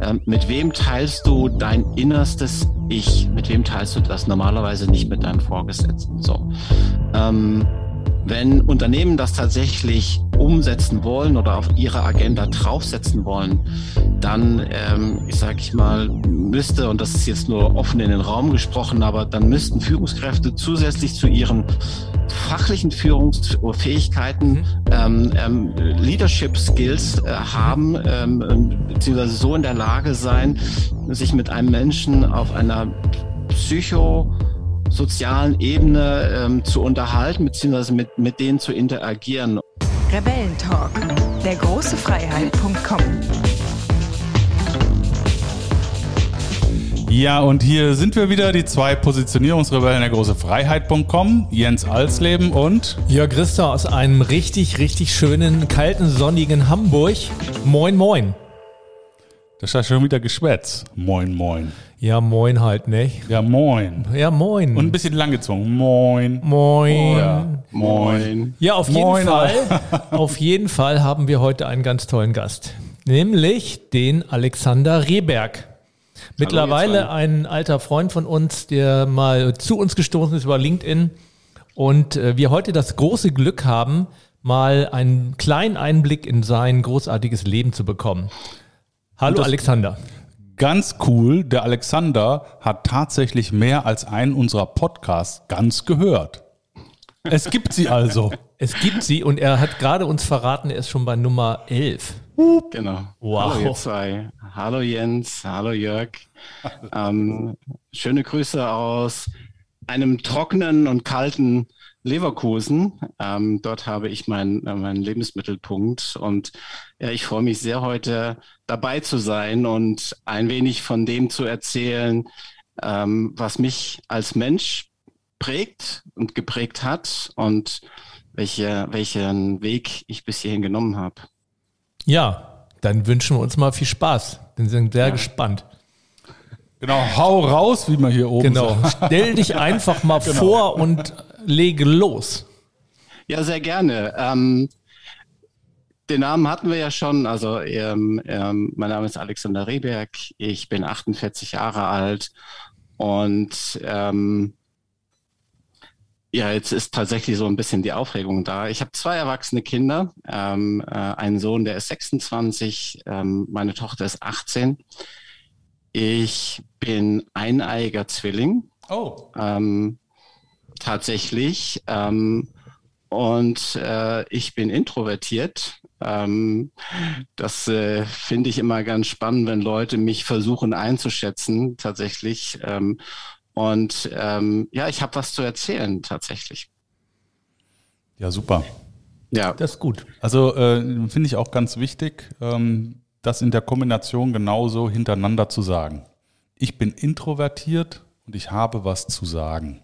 ähm, mit wem teilst du dein innerstes Ich? Mit wem teilst du das normalerweise nicht mit deinem Vorgesetzten? So. Ähm, wenn Unternehmen das tatsächlich umsetzen wollen oder auf ihre Agenda draufsetzen wollen, dann, ähm, ich sage ich mal, müsste, und das ist jetzt nur offen in den Raum gesprochen, aber dann müssten Führungskräfte zusätzlich zu ihren fachlichen Führungsfähigkeiten mhm. ähm, ähm, Leadership Skills äh, haben, ähm, beziehungsweise so in der Lage sein, sich mit einem Menschen auf einer Psycho- sozialen Ebene ähm, zu unterhalten, beziehungsweise mit, mit denen zu interagieren. Rebellentalk, der große Freiheit.com. Ja, und hier sind wir wieder, die zwei Positionierungsrebellen der große Freiheit.com, Jens Alsleben und Jörg Christa aus einem richtig, richtig schönen, kalten, sonnigen Hamburg. Moin, moin. Das ist ja schon wieder Geschwätz. Moin, moin. Ja, moin halt, ne? Ja, moin. Ja, moin. Und ein bisschen langgezogen. Moin. Moin. Ja, moin. Ja, auf jeden Moin. Fall. auf jeden Fall haben wir heute einen ganz tollen Gast. Nämlich den Alexander Rehberg. Mittlerweile ein alter Freund von uns, der mal zu uns gestoßen ist über LinkedIn. Und äh, wir heute das große Glück haben, mal einen kleinen Einblick in sein großartiges Leben zu bekommen. Hallo das- Alexander. Ganz cool, der Alexander hat tatsächlich mehr als einen unserer Podcasts ganz gehört. Es gibt sie also. Es gibt sie und er hat gerade uns verraten, er ist schon bei Nummer 11. Genau. Wow. Hallo ihr zwei. Hallo Jens, hallo Jörg. Ähm, schöne Grüße aus einem trockenen und kalten Leverkusen. Ähm, dort habe ich meinen äh, meinen Lebensmittelpunkt und ja, ich freue mich sehr heute dabei zu sein und ein wenig von dem zu erzählen, ähm, was mich als Mensch prägt und geprägt hat und welche, welchen Weg ich bis hierhin genommen habe. Ja, dann wünschen wir uns mal viel Spaß. Wir sind sehr gespannt. Genau, hau raus, wie man hier oben Genau. sagt. Stell dich einfach mal vor und lege los. Ja, sehr gerne. Ähm, den Namen hatten wir ja schon. Also ähm, ähm, mein Name ist Alexander Rehberg. Ich bin 48 Jahre alt und ähm, ja, jetzt ist tatsächlich so ein bisschen die Aufregung da. Ich habe zwei erwachsene Kinder, ähm, äh, einen Sohn, der ist 26, ähm, meine Tochter ist 18. Ich bin eineiiger Zwilling Oh, ähm, tatsächlich. Ähm, und äh, ich bin introvertiert. Ähm, das äh, finde ich immer ganz spannend, wenn Leute mich versuchen einzuschätzen, tatsächlich. Ähm, und ähm, ja, ich habe was zu erzählen, tatsächlich. ja, super. Ja, Das ist gut. Also äh, finde ich auch ganz wichtig, ähm, das in der Kombination genauso hintereinander zu sagen. Ich bin introvertiert und ich habe was zu sagen.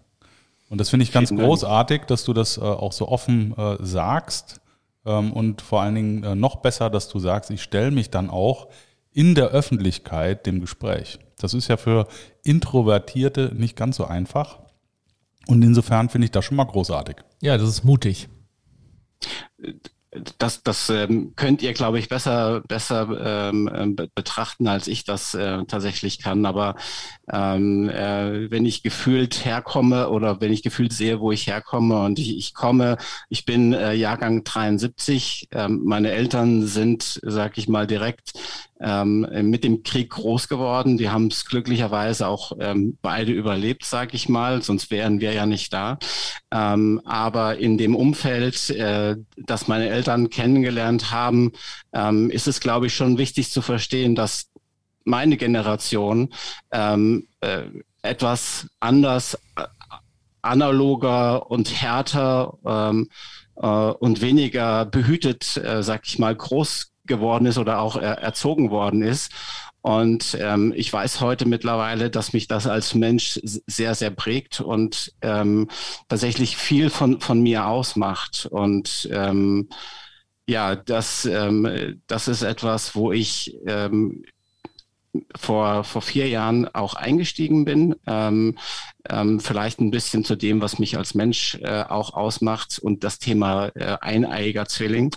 Und das finde ich ganz Vielen Dank. großartig, dass du das äh, auch so offen äh, sagst. Ähm, und vor allen Dingen äh, noch besser, dass du sagst, ich stelle mich dann auch in der Öffentlichkeit dem Gespräch. Das ist ja für Introvertierte nicht ganz so einfach. Und insofern finde ich das schon mal großartig. Ja, das ist mutig. Das, das ähm, könnt ihr, glaube ich, besser, besser ähm, ähm, be betrachten, als ich das äh, tatsächlich kann. Aber ähm, äh, wenn ich gefühlt herkomme oder wenn ich gefühlt sehe, wo ich herkomme und ich, ich komme, ich bin äh, Jahrgang 73, ähm, meine Eltern sind, sag ich mal, direkt ähm, mit dem Krieg groß geworden. Die haben es glücklicherweise auch ähm, beide überlebt, sag ich mal, sonst wären wir ja nicht da. Ähm, aber in dem Umfeld, äh, das meine Eltern kennengelernt haben, ähm, ist es, glaube ich, schon wichtig zu verstehen, dass meine Generation ähm, äh, etwas anders, äh, analoger und härter ähm, äh, und weniger behütet, äh, sag ich mal, groß geworden ist oder auch erzogen worden ist. Und ähm, ich weiß heute mittlerweile, dass mich das als Mensch sehr, sehr prägt und ähm, tatsächlich viel von, von mir ausmacht. Und ähm, ja, das, ähm, das ist etwas, wo ich ähm, vor, vor vier Jahren auch eingestiegen bin. Ähm, ähm, vielleicht ein bisschen zu dem, was mich als Mensch äh, auch ausmacht und das Thema äh, eineiiger Zwilling.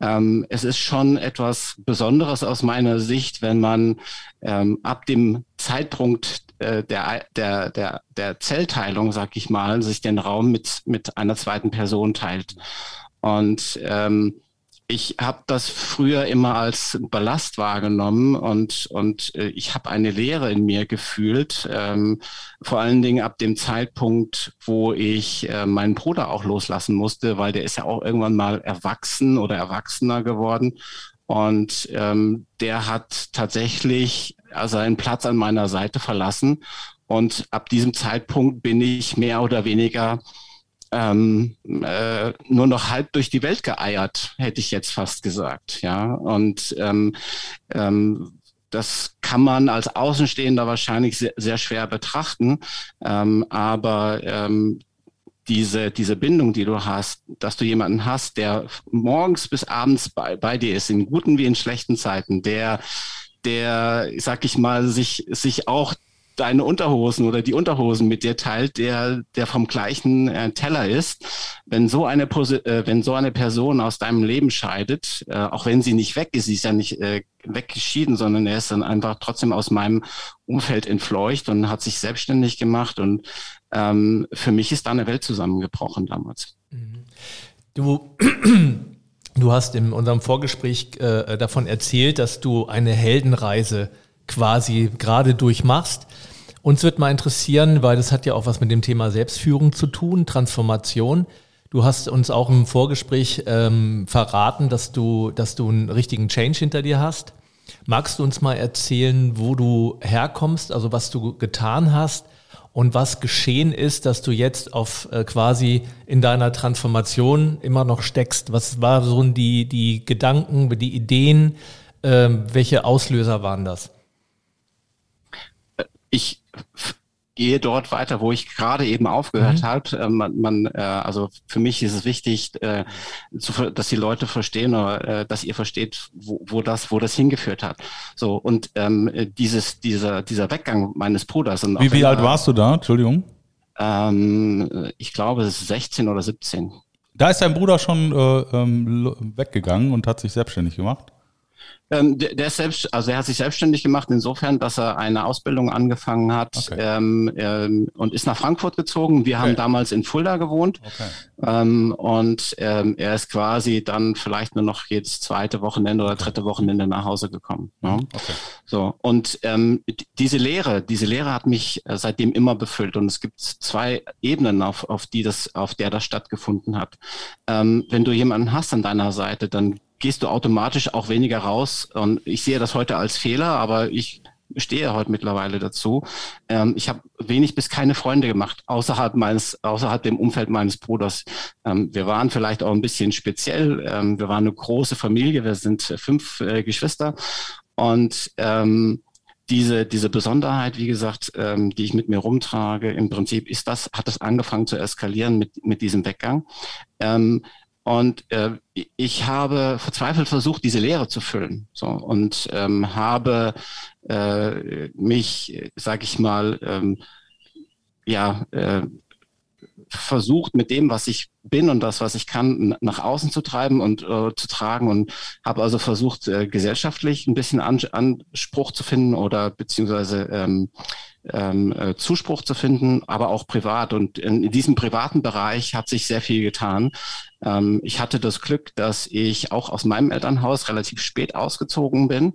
Ähm, es ist schon etwas Besonderes aus meiner Sicht, wenn man ähm, ab dem Zeitpunkt äh, der, der, der, der Zellteilung, sag ich mal, sich den Raum mit, mit einer zweiten Person teilt. Und ähm, ich habe das früher immer als Ballast wahrgenommen und, und äh, ich habe eine Leere in mir gefühlt, ähm, vor allen Dingen ab dem Zeitpunkt, wo ich äh, meinen Bruder auch loslassen musste, weil der ist ja auch irgendwann mal erwachsen oder erwachsener geworden. Und ähm, der hat tatsächlich seinen Platz an meiner Seite verlassen. Und ab diesem Zeitpunkt bin ich mehr oder weniger ähm, äh, nur noch halb durch die Welt geeiert, hätte ich jetzt fast gesagt. Ja, und ähm, ähm, das kann man als Außenstehender wahrscheinlich sehr, sehr schwer betrachten, ähm, aber ähm, diese, diese Bindung, die du hast, dass du jemanden hast, der morgens bis abends bei, bei dir ist, in guten wie in schlechten Zeiten, der, der, sag ich mal, sich, sich auch deine Unterhosen oder die Unterhosen mit dir teilt, der, der vom gleichen äh, Teller ist. Wenn so eine äh, wenn so eine Person aus deinem Leben scheidet, äh, auch wenn sie nicht weg ist, sie ist ja nicht äh, weggeschieden, sondern er ist dann einfach trotzdem aus meinem Umfeld entfleucht und hat sich selbstständig gemacht. Und ähm, für mich ist da eine Welt zusammengebrochen damals. Mhm. Du Du hast in unserem Vorgespräch äh, davon erzählt, dass du eine Heldenreise quasi gerade durchmachst. Uns wird mal interessieren, weil das hat ja auch was mit dem Thema Selbstführung zu tun, Transformation. Du hast uns auch im Vorgespräch ähm, verraten, dass du, dass du einen richtigen Change hinter dir hast. Magst du uns mal erzählen, wo du herkommst, also was du getan hast und was geschehen ist, dass du jetzt auf äh, quasi in deiner Transformation immer noch steckst? Was waren so die, die Gedanken, die Ideen? Äh, welche Auslöser waren das? Ich gehe dort weiter, wo ich gerade eben aufgehört mhm. habe. Äh, man, man, äh, also für mich ist es wichtig, äh, zu, dass die Leute verstehen oder äh, dass ihr versteht, wo, wo das, wo das hingeführt hat. So und ähm, dieses, dieser, dieser Weggang meines Bruders. Und wie, wie alt warst du da? Entschuldigung. Ähm, ich glaube, es ist 16 oder 17. Da ist dein Bruder schon äh, ähm, weggegangen und hat sich selbstständig gemacht. Ähm, der, der, selbst, also er hat sich selbstständig gemacht insofern, dass er eine Ausbildung angefangen hat okay. ähm, ähm, und ist nach Frankfurt gezogen. Wir okay. haben damals in Fulda gewohnt okay. ähm, und ähm, er ist quasi dann vielleicht nur noch jedes zweite Wochenende oder dritte Wochenende nach Hause gekommen. Ne? So und ähm, diese Lehre, diese Lehre hat mich äh, seitdem immer befüllt und es gibt zwei Ebenen, auf, auf die das, auf der das stattgefunden hat. Wenn du jemanden hast an deiner Seite, dann gehst du automatisch auch weniger raus. Und ich sehe das heute als Fehler, aber ich stehe heute mittlerweile dazu. Ähm, ich habe wenig bis keine Freunde gemacht außerhalb meines, außerhalb dem Umfeld meines Bruders. Ähm, wir waren vielleicht auch ein bisschen speziell. Ähm, wir waren eine große Familie. Wir sind fünf äh, Geschwister und ähm, diese, diese Besonderheit, wie gesagt, ähm, die ich mit mir rumtrage, im Prinzip ist das, hat das angefangen zu eskalieren mit, mit diesem Weggang. Ähm, und äh, ich habe verzweifelt versucht, diese Leere zu füllen. So, und ähm, habe äh, mich, sag ich mal, ähm, ja, äh, versucht, mit dem, was ich bin und das, was ich kann, nach außen zu treiben und äh, zu tragen und habe also versucht, äh, gesellschaftlich ein bisschen An Anspruch zu finden oder beziehungsweise ähm, ähm, äh, Zuspruch zu finden, aber auch privat. Und in, in diesem privaten Bereich hat sich sehr viel getan. Ähm, ich hatte das Glück, dass ich auch aus meinem Elternhaus relativ spät ausgezogen bin.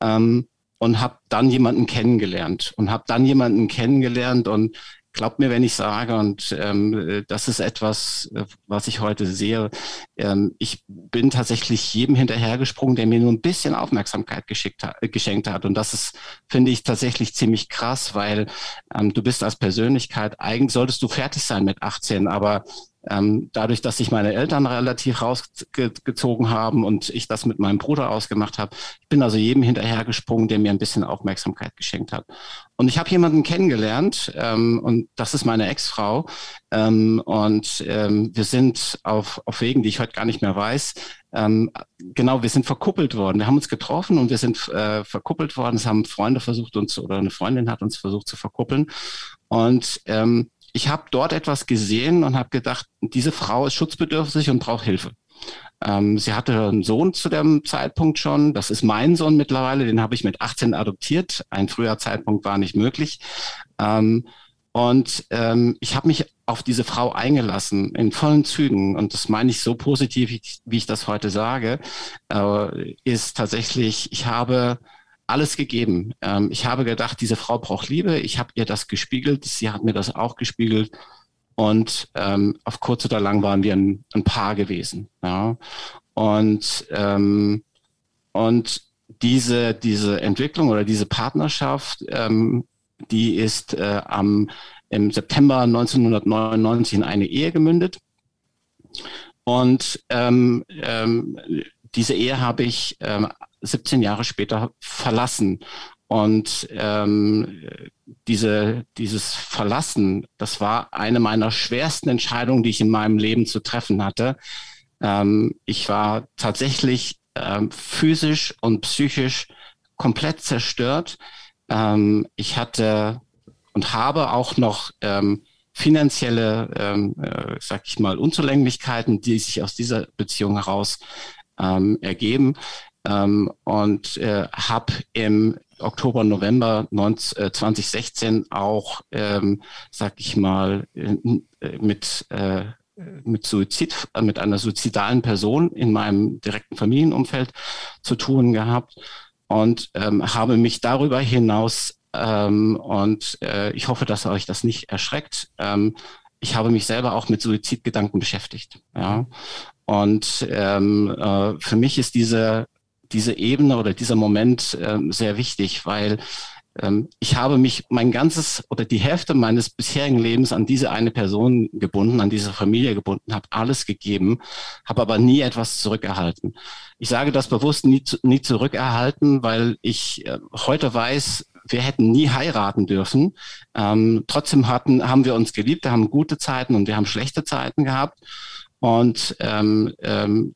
Ähm, und habe dann jemanden kennengelernt und habe dann jemanden kennengelernt und Glaubt mir, wenn ich sage, und ähm, das ist etwas, äh, was ich heute sehe, ähm, ich bin tatsächlich jedem hinterhergesprungen, der mir nur ein bisschen Aufmerksamkeit hat, äh, geschenkt hat. Und das ist, finde ich, tatsächlich ziemlich krass, weil ähm, du bist als Persönlichkeit, eigentlich solltest du fertig sein mit 18, aber ähm, dadurch, dass sich meine Eltern relativ rausgezogen haben und ich das mit meinem Bruder ausgemacht habe, ich bin also jedem hinterhergesprungen, der mir ein bisschen Aufmerksamkeit geschenkt hat. Und ich habe jemanden kennengelernt ähm, und das ist meine Ex-Frau. Ähm, und ähm, wir sind auf, auf Wegen, die ich heute gar nicht mehr weiß. Ähm, genau, wir sind verkuppelt worden. Wir haben uns getroffen und wir sind äh, verkuppelt worden. Es haben Freunde versucht uns oder eine Freundin hat uns versucht zu verkuppeln. Und ähm, ich habe dort etwas gesehen und habe gedacht, diese Frau ist schutzbedürftig und braucht Hilfe. Ähm, sie hatte einen Sohn zu dem Zeitpunkt schon. Das ist mein Sohn mittlerweile. Den habe ich mit 18 adoptiert. Ein früher Zeitpunkt war nicht möglich. Ähm, und ähm, ich habe mich auf diese Frau eingelassen in vollen Zügen. Und das meine ich so positiv, wie ich das heute sage, äh, ist tatsächlich, ich habe alles gegeben. Ähm, ich habe gedacht, diese Frau braucht Liebe. Ich habe ihr das gespiegelt. Sie hat mir das auch gespiegelt. Und ähm, auf kurz oder lang waren wir ein, ein Paar gewesen. Ja. Und, ähm, und diese, diese Entwicklung oder diese Partnerschaft, ähm, die ist äh, am, im September 1999 in eine Ehe gemündet. Und ähm, ähm, diese Ehe habe ich ähm, 17 Jahre später verlassen. Und ähm, diese, dieses Verlassen, das war eine meiner schwersten Entscheidungen, die ich in meinem Leben zu treffen hatte. Ähm, ich war tatsächlich ähm, physisch und psychisch komplett zerstört. Ähm, ich hatte und habe auch noch ähm, finanzielle, ähm, äh, sag ich mal, Unzulänglichkeiten, die sich aus dieser Beziehung heraus ähm, ergeben. Ähm, und äh, habe im Oktober, November 19, äh, 2016 auch, ähm, sag ich mal, äh, mit, äh, mit Suizid, äh, mit einer suizidalen Person in meinem direkten Familienumfeld zu tun gehabt und ähm, habe mich darüber hinaus ähm, und äh, ich hoffe, dass euch das nicht erschreckt. Ähm, ich habe mich selber auch mit Suizidgedanken beschäftigt. Ja. Und ähm, äh, für mich ist diese diese Ebene oder dieser Moment äh, sehr wichtig, weil ähm, ich habe mich mein ganzes oder die Hälfte meines bisherigen Lebens an diese eine Person gebunden, an diese Familie gebunden, habe alles gegeben, habe aber nie etwas zurückerhalten. Ich sage das bewusst nie, nie zurückerhalten, weil ich äh, heute weiß, wir hätten nie heiraten dürfen. Ähm, trotzdem hatten, haben wir uns geliebt, wir haben gute Zeiten und wir haben schlechte Zeiten gehabt. Und ähm, ähm,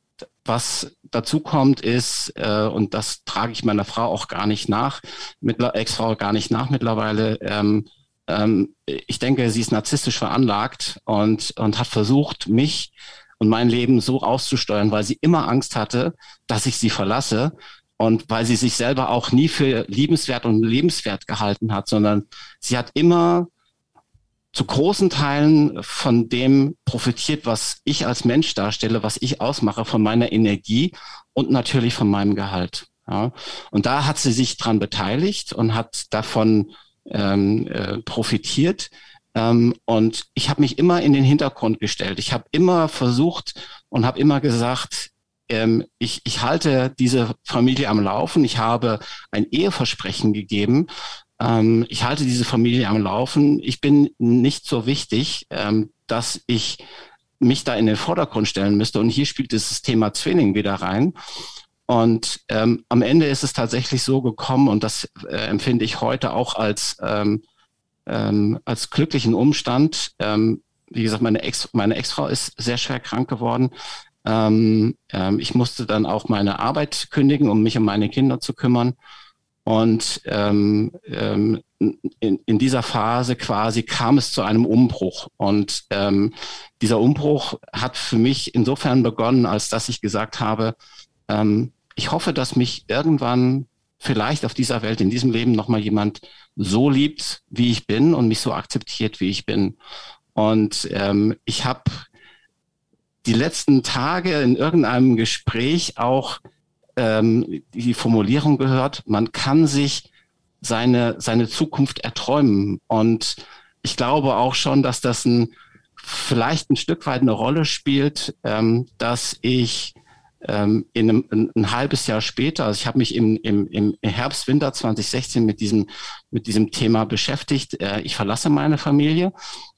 was dazu kommt, ist, äh, und das trage ich meiner Frau auch gar nicht nach, Ex-Frau gar nicht nach mittlerweile, ähm, ähm, ich denke, sie ist narzisstisch veranlagt und, und hat versucht, mich und mein Leben so auszusteuern, weil sie immer Angst hatte, dass ich sie verlasse und weil sie sich selber auch nie für liebenswert und lebenswert gehalten hat, sondern sie hat immer zu großen Teilen von dem profitiert, was ich als Mensch darstelle, was ich ausmache, von meiner Energie und natürlich von meinem Gehalt. Ja. Und da hat sie sich dran beteiligt und hat davon ähm, äh, profitiert. Ähm, und ich habe mich immer in den Hintergrund gestellt. Ich habe immer versucht und habe immer gesagt, ähm, ich, ich halte diese Familie am Laufen. Ich habe ein Eheversprechen gegeben ähm, ich halte diese Familie am Laufen. Ich bin nicht so wichtig, ähm, dass ich mich da in den Vordergrund stellen müsste. Und hier spielt dieses Thema Zwilling wieder rein. Und ähm, am Ende ist es tatsächlich so gekommen, und das äh, empfinde ich heute auch als, ähm, ähm, als glücklichen Umstand. Ähm, wie gesagt, meine Ex, meine Ex-Frau ist sehr schwer krank geworden. Ähm, ähm, ich musste dann auch meine Arbeit kündigen, um mich um meine Kinder zu kümmern. Und ähm, ähm, in, in dieser Phase quasi kam es zu einem Umbruch. Und ähm, dieser Umbruch hat für mich insofern begonnen, als dass ich gesagt habe, ähm, ich hoffe, dass mich irgendwann vielleicht auf dieser Welt, in diesem Leben nochmal jemand so liebt, wie ich bin und mich so akzeptiert, wie ich bin. Und ähm, ich habe die letzten Tage in irgendeinem Gespräch auch ähm, die Formulierung gehört, man kann sich seine, seine Zukunft erträumen. Und ich glaube auch schon, dass das ein, vielleicht ein Stück weit eine Rolle spielt, ähm, dass ich ähm, in einem, ein, halbes Jahr später, also ich habe mich im, im, im Herbst, Winter 2016 mit diesem, mit diesem Thema beschäftigt. Äh, ich verlasse meine Familie,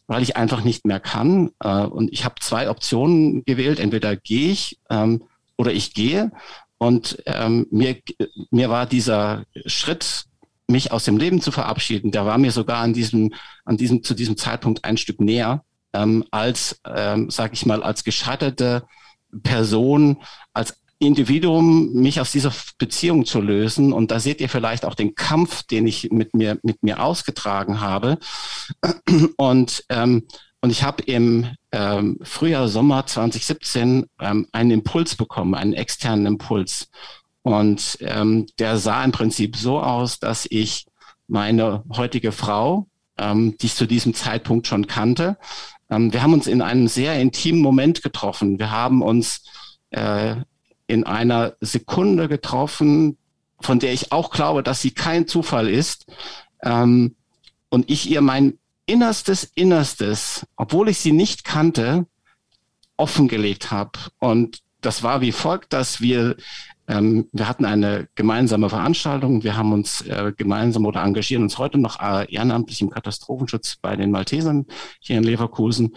weil ich einfach nicht mehr kann. Äh, und ich habe zwei Optionen gewählt. Entweder gehe ich ähm, oder ich gehe. Und ähm, mir, mir war dieser Schritt, mich aus dem Leben zu verabschieden, der war mir sogar an diesem, an diesem, zu diesem Zeitpunkt ein Stück näher, ähm, als, ähm, sag ich mal, als gescheiterte Person, als Individuum mich aus dieser Beziehung zu lösen. Und da seht ihr vielleicht auch den Kampf, den ich mit mir, mit mir ausgetragen habe. Und, ähm, und ich habe im, ähm, Frühjahr, Sommer 2017 ähm, einen Impuls bekommen, einen externen Impuls. Und ähm, der sah im Prinzip so aus, dass ich meine heutige Frau, ähm, die ich zu diesem Zeitpunkt schon kannte, ähm, wir haben uns in einem sehr intimen Moment getroffen. Wir haben uns äh, in einer Sekunde getroffen, von der ich auch glaube, dass sie kein Zufall ist. Ähm, und ich ihr mein innerstes Innerstes, obwohl ich sie nicht kannte, offengelegt habe. Und das war wie folgt, dass wir ähm, wir hatten eine gemeinsame Veranstaltung. Wir haben uns äh, gemeinsam oder engagieren uns heute noch äh, ehrenamtlich im Katastrophenschutz bei den Maltesern hier in Leverkusen.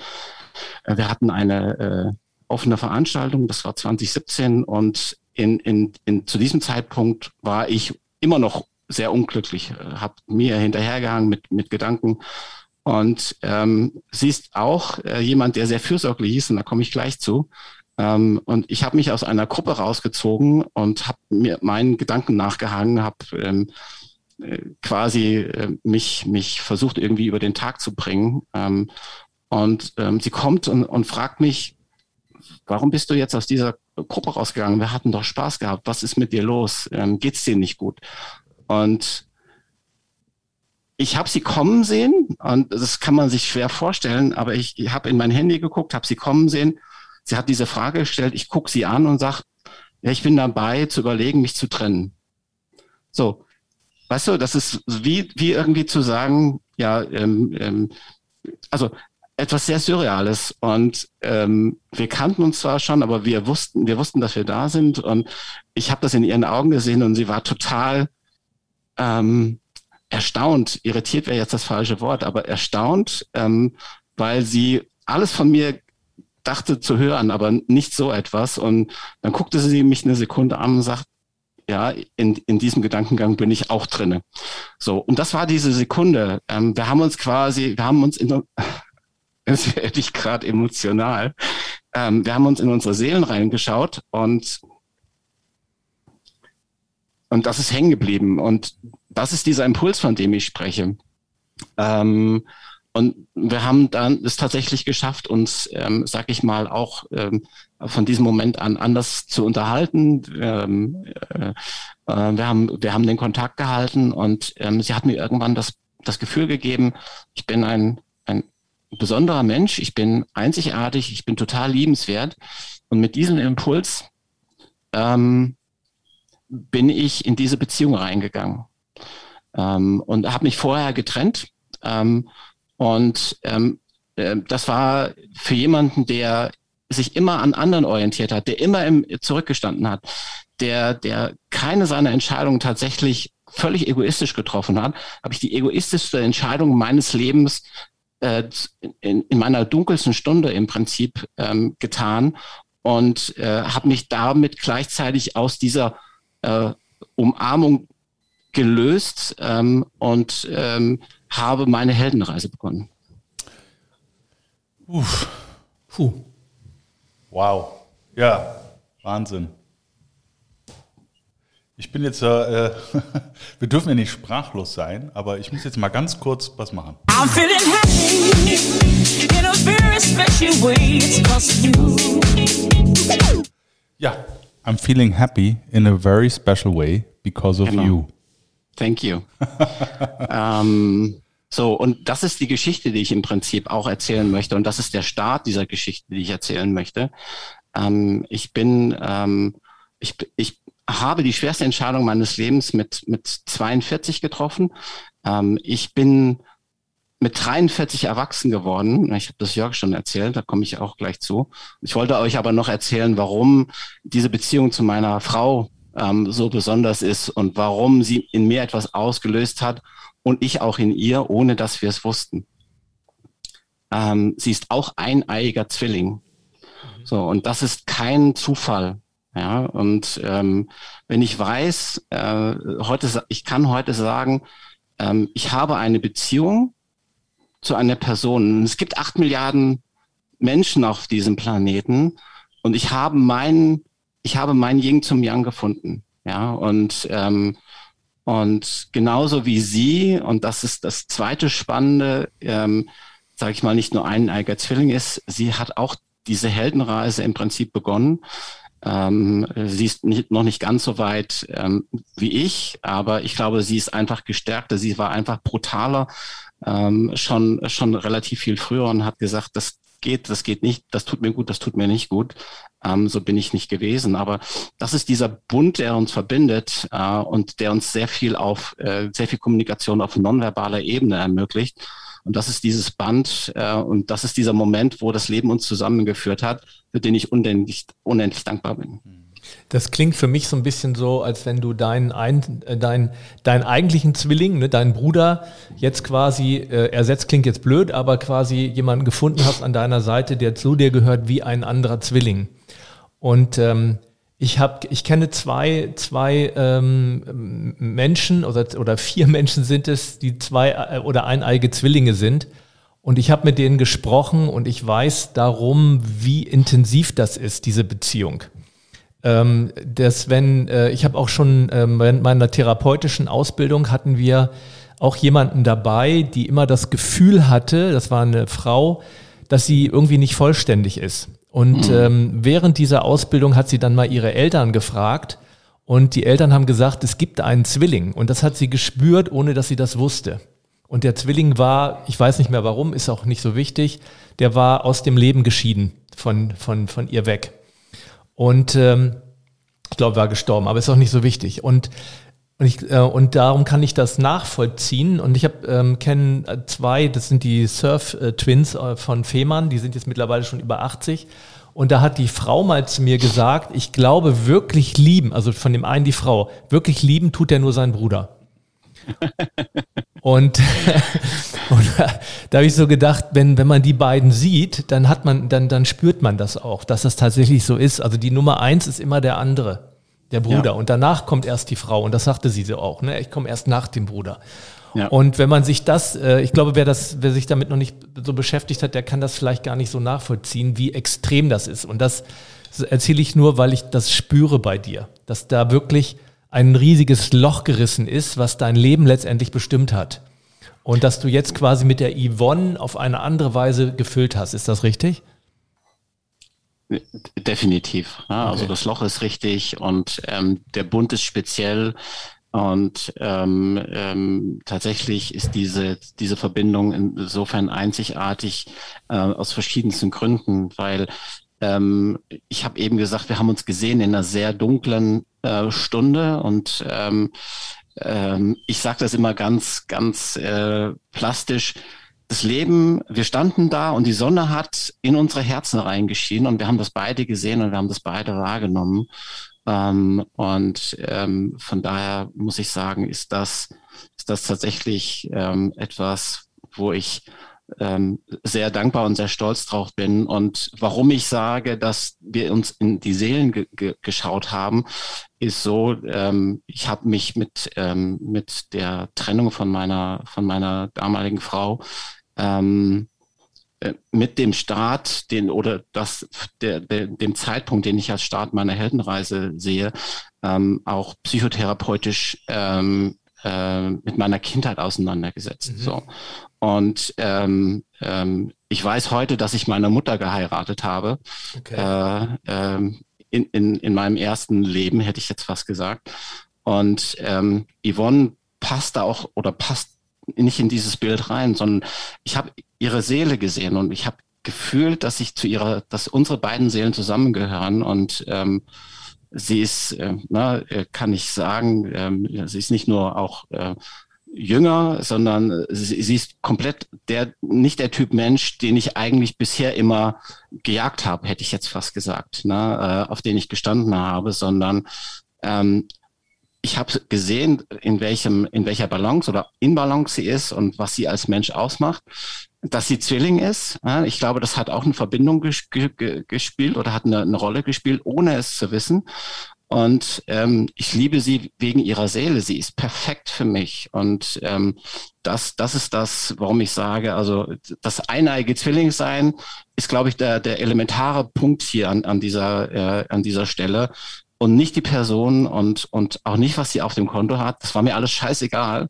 Äh, wir hatten eine äh, offene Veranstaltung, das war 2017 und in, in, in, zu diesem Zeitpunkt war ich immer noch sehr unglücklich, äh, habe mir hinterhergehangen mit, mit Gedanken. Und ähm, sie ist auch äh, jemand, der sehr fürsorglich ist, und da komme ich gleich zu. Ähm, und ich habe mich aus einer Gruppe rausgezogen und habe mir meinen Gedanken nachgehangen, habe ähm, äh, quasi äh, mich, mich versucht irgendwie über den Tag zu bringen. Ähm, und ähm, sie kommt und, und fragt mich, warum bist du jetzt aus dieser Gruppe rausgegangen? Wir hatten doch Spaß gehabt. Was ist mit dir los? Ähm, geht's dir nicht gut? Und ich habe sie kommen sehen und das kann man sich schwer vorstellen, aber ich, ich habe in mein Handy geguckt, habe sie kommen sehen. Sie hat diese Frage gestellt, ich gucke sie an und sage, ja, ich bin dabei zu überlegen, mich zu trennen. So, weißt du, das ist wie, wie irgendwie zu sagen, ja, ähm, ähm, also etwas sehr Surreales. Und ähm, wir kannten uns zwar schon, aber wir wussten, wir wussten, dass wir da sind. Und ich habe das in ihren Augen gesehen und sie war total ähm, erstaunt. Irritiert wäre jetzt das falsche Wort, aber erstaunt, ähm, weil sie alles von mir dachte zu hören, aber nicht so etwas. Und dann guckte sie mich eine Sekunde an und sagt, ja, in, in diesem Gedankengang bin ich auch drinne. So, und das war diese Sekunde. Ähm, wir haben uns quasi, wir haben uns in, es werde ich gerade emotional. Ähm, wir haben uns in unsere Seelen reingeschaut und und das ist hängen geblieben. Und das ist dieser Impuls, von dem ich spreche. Ähm, und wir haben dann es tatsächlich geschafft, uns, ähm, sag ich mal, auch ähm, von diesem Moment an anders zu unterhalten. Ähm, äh, äh, wir, haben, wir haben den Kontakt gehalten und ähm, sie hat mir irgendwann das, das Gefühl gegeben, ich bin ein, ein besonderer Mensch, ich bin einzigartig, ich bin total liebenswert. Und mit diesem Impuls ähm, bin ich in diese Beziehung reingegangen ähm, und habe mich vorher getrennt. Ähm, und ähm, äh, das war für jemanden, der sich immer an anderen orientiert hat, der immer im, zurückgestanden hat, der, der keine seiner Entscheidungen tatsächlich völlig egoistisch getroffen hat, habe ich die egoistischste Entscheidung meines Lebens äh, in, in meiner dunkelsten Stunde im Prinzip ähm, getan und äh, habe mich damit gleichzeitig aus dieser äh, Umarmung gelöst ähm, und ähm, habe meine Heldenreise begonnen. Uff. Puh. Wow. Ja, Wahnsinn. Ich bin jetzt, äh, wir dürfen ja nicht sprachlos sein, aber ich muss jetzt mal ganz kurz was machen. I'm feeling happy in a very special way. It's you. Ja, I'm feeling happy in a very special way because of genau. you. Thank you. ähm, so, und das ist die Geschichte, die ich im Prinzip auch erzählen möchte. Und das ist der Start dieser Geschichte, die ich erzählen möchte. Ähm, ich bin, ähm, ich, ich habe die schwerste Entscheidung meines Lebens mit, mit 42 getroffen. Ähm, ich bin mit 43 erwachsen geworden. Ich habe das Jörg schon erzählt, da komme ich auch gleich zu. Ich wollte euch aber noch erzählen, warum diese Beziehung zu meiner Frau ähm, so besonders ist und warum sie in mir etwas ausgelöst hat und ich auch in ihr, ohne dass wir es wussten. Ähm, sie ist auch eineiiger Zwilling. Mhm. So, und das ist kein Zufall. Ja, und ähm, wenn ich weiß, äh, heute, ich kann heute sagen, ähm, ich habe eine Beziehung zu einer Person. Es gibt acht Milliarden Menschen auf diesem Planeten und ich habe meinen, ich habe mein Ying zum Yang gefunden. Ja, und ähm, und genauso wie Sie, und das ist das zweite Spannende, ähm, sage ich mal, nicht nur ein eiger Zwilling ist. Sie hat auch diese Heldenreise im Prinzip begonnen. Ähm, sie ist nicht, noch nicht ganz so weit ähm, wie ich, aber ich glaube, sie ist einfach gestärkter. Sie war einfach brutaler, ähm, schon, schon relativ viel früher und hat gesagt, das geht, das geht nicht, das tut mir gut, das tut mir nicht gut. Ähm, so bin ich nicht gewesen. Aber das ist dieser Bund, der uns verbindet äh, und der uns sehr viel auf, äh, sehr viel Kommunikation auf nonverbaler Ebene ermöglicht. Und das ist dieses Band äh, und das ist dieser Moment, wo das Leben uns zusammengeführt hat, für den ich unendlich, unendlich dankbar bin. Das klingt für mich so ein bisschen so, als wenn du deinen, ein, äh, dein, deinen eigentlichen Zwilling, ne, deinen Bruder, jetzt quasi äh, ersetzt, klingt jetzt blöd, aber quasi jemanden gefunden hast an deiner Seite, der zu dir gehört wie ein anderer Zwilling. Und ähm, ich habe, ich kenne zwei, zwei ähm, Menschen oder, oder vier Menschen sind es, die zwei äh, oder eineige Zwillinge sind. Und ich habe mit denen gesprochen und ich weiß darum, wie intensiv das ist, diese Beziehung. Ähm, dass wenn, äh, ich habe auch schon ähm, während meiner therapeutischen Ausbildung hatten wir auch jemanden dabei, die immer das Gefühl hatte, das war eine Frau, dass sie irgendwie nicht vollständig ist. Und mhm. ähm, während dieser Ausbildung hat sie dann mal ihre Eltern gefragt und die Eltern haben gesagt, es gibt einen Zwilling und das hat sie gespürt, ohne dass sie das wusste. Und der Zwilling war, ich weiß nicht mehr warum, ist auch nicht so wichtig, der war aus dem Leben geschieden von, von, von ihr weg. Und ähm, ich glaube, war gestorben, aber ist auch nicht so wichtig. Und und, ich, äh, und darum kann ich das nachvollziehen. Und ich habe ähm, kenne äh, zwei, das sind die Surf-Twins äh, von Fehmarn, die sind jetzt mittlerweile schon über 80. Und da hat die Frau mal zu mir gesagt, ich glaube wirklich lieben, also von dem einen die Frau, wirklich lieben tut er nur seinen Bruder. und, und da habe ich so gedacht, wenn, wenn man die beiden sieht, dann hat man, dann, dann spürt man das auch, dass das tatsächlich so ist. Also die Nummer eins ist immer der andere der Bruder. Ja. Und danach kommt erst die Frau. Und das sagte sie so auch. Ne? Ich komme erst nach dem Bruder. Ja. Und wenn man sich das, äh, ich glaube, wer das, wer sich damit noch nicht so beschäftigt hat, der kann das vielleicht gar nicht so nachvollziehen, wie extrem das ist. Und das erzähle ich nur, weil ich das spüre bei dir, dass da wirklich ein riesiges Loch gerissen ist, was dein Leben letztendlich bestimmt hat. Und dass du jetzt quasi mit der Yvonne auf eine andere Weise gefüllt hast. Ist das richtig? Definitiv. Ja, also okay. das Loch ist richtig und ähm, der Bund ist speziell und ähm, ähm, tatsächlich ist diese, diese Verbindung insofern einzigartig äh, aus verschiedensten Gründen, weil ähm, ich habe eben gesagt, wir haben uns gesehen in einer sehr dunklen äh, Stunde und ähm, ähm, ich sage das immer ganz, ganz äh, plastisch das Leben, wir standen da und die Sonne hat in unsere Herzen reingeschienen und wir haben das beide gesehen und wir haben das beide wahrgenommen. Ähm, und ähm, von daher muss ich sagen, ist das, ist das tatsächlich ähm, etwas, wo ich ähm, sehr dankbar und sehr stolz drauf bin. Und warum ich sage, dass wir uns in die Seelen ge ge geschaut haben, ist so, ähm, ich habe mich mit, ähm, mit der Trennung von meiner, von meiner damaligen Frau ähm, äh, mit dem Start, den oder das, der, der, dem Zeitpunkt, den ich als Start meiner Heldenreise sehe, ähm, auch psychotherapeutisch ähm, äh, mit meiner Kindheit auseinandergesetzt. Mhm. So. Und ähm, ähm, ich weiß heute, dass ich meine Mutter geheiratet habe. Okay. Äh, ähm, in, in, in meinem ersten Leben, hätte ich jetzt fast gesagt. Und ähm, Yvonne passt da auch oder passt nicht in dieses Bild rein, sondern ich habe ihre Seele gesehen und ich habe gefühlt, dass ich zu ihrer, dass unsere beiden Seelen zusammengehören und ähm, sie ist, äh, na, äh, kann ich sagen, ähm, sie ist nicht nur auch äh, jünger, sondern sie, sie, ist komplett der, nicht der Typ Mensch, den ich eigentlich bisher immer gejagt habe, hätte ich jetzt fast gesagt, ne, äh, auf den ich gestanden habe, sondern ähm, ich habe gesehen, in welchem, in welcher Balance oder Inbalance sie ist und was sie als Mensch ausmacht. Dass sie Zwilling ist, ich glaube, das hat auch eine Verbindung ges gespielt oder hat eine, eine, Rolle gespielt, ohne es zu wissen. Und ähm, ich liebe sie wegen ihrer Seele. Sie ist perfekt für mich. Und ähm, das, das ist das, warum ich sage, also das eineige Zwillingssein ist, glaube ich, der, der elementare Punkt hier an, an, dieser, äh, an dieser Stelle und nicht die Person und, und auch nicht, was sie auf dem Konto hat. Das war mir alles scheißegal.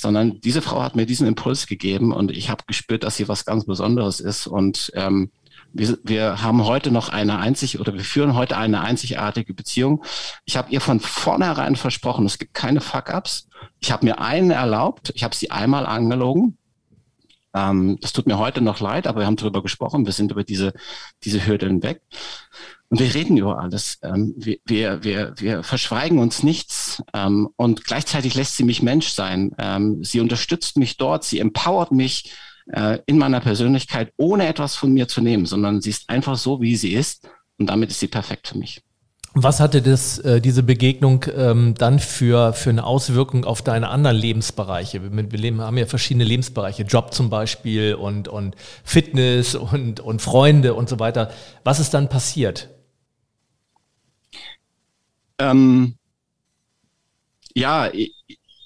Sondern diese Frau hat mir diesen Impuls gegeben und ich habe gespürt, dass sie was ganz Besonderes ist. Und ähm, wir, wir haben heute noch eine einzig oder wir führen heute eine einzigartige Beziehung. Ich habe ihr von vornherein versprochen, es gibt keine Fuck-ups. Ich habe mir einen erlaubt, ich habe sie einmal angelogen. Ähm, das tut mir heute noch leid, aber wir haben darüber gesprochen. Wir sind über diese, diese Hürden weg. Und wir reden über alles. Ähm, wir, wir, wir, verschweigen uns nichts. Ähm, und gleichzeitig lässt sie mich Mensch sein. Ähm, sie unterstützt mich dort, sie empowert mich äh, in meiner Persönlichkeit, ohne etwas von mir zu nehmen, sondern sie ist einfach so, wie sie ist. Und damit ist sie perfekt für mich. Was hatte das, äh, diese Begegnung ähm, dann für, für eine Auswirkung auf deine anderen Lebensbereiche? Wir, wir leben, haben ja verschiedene Lebensbereiche, Job zum Beispiel und, und Fitness und, und Freunde und so weiter. Was ist dann passiert? Ähm, ja,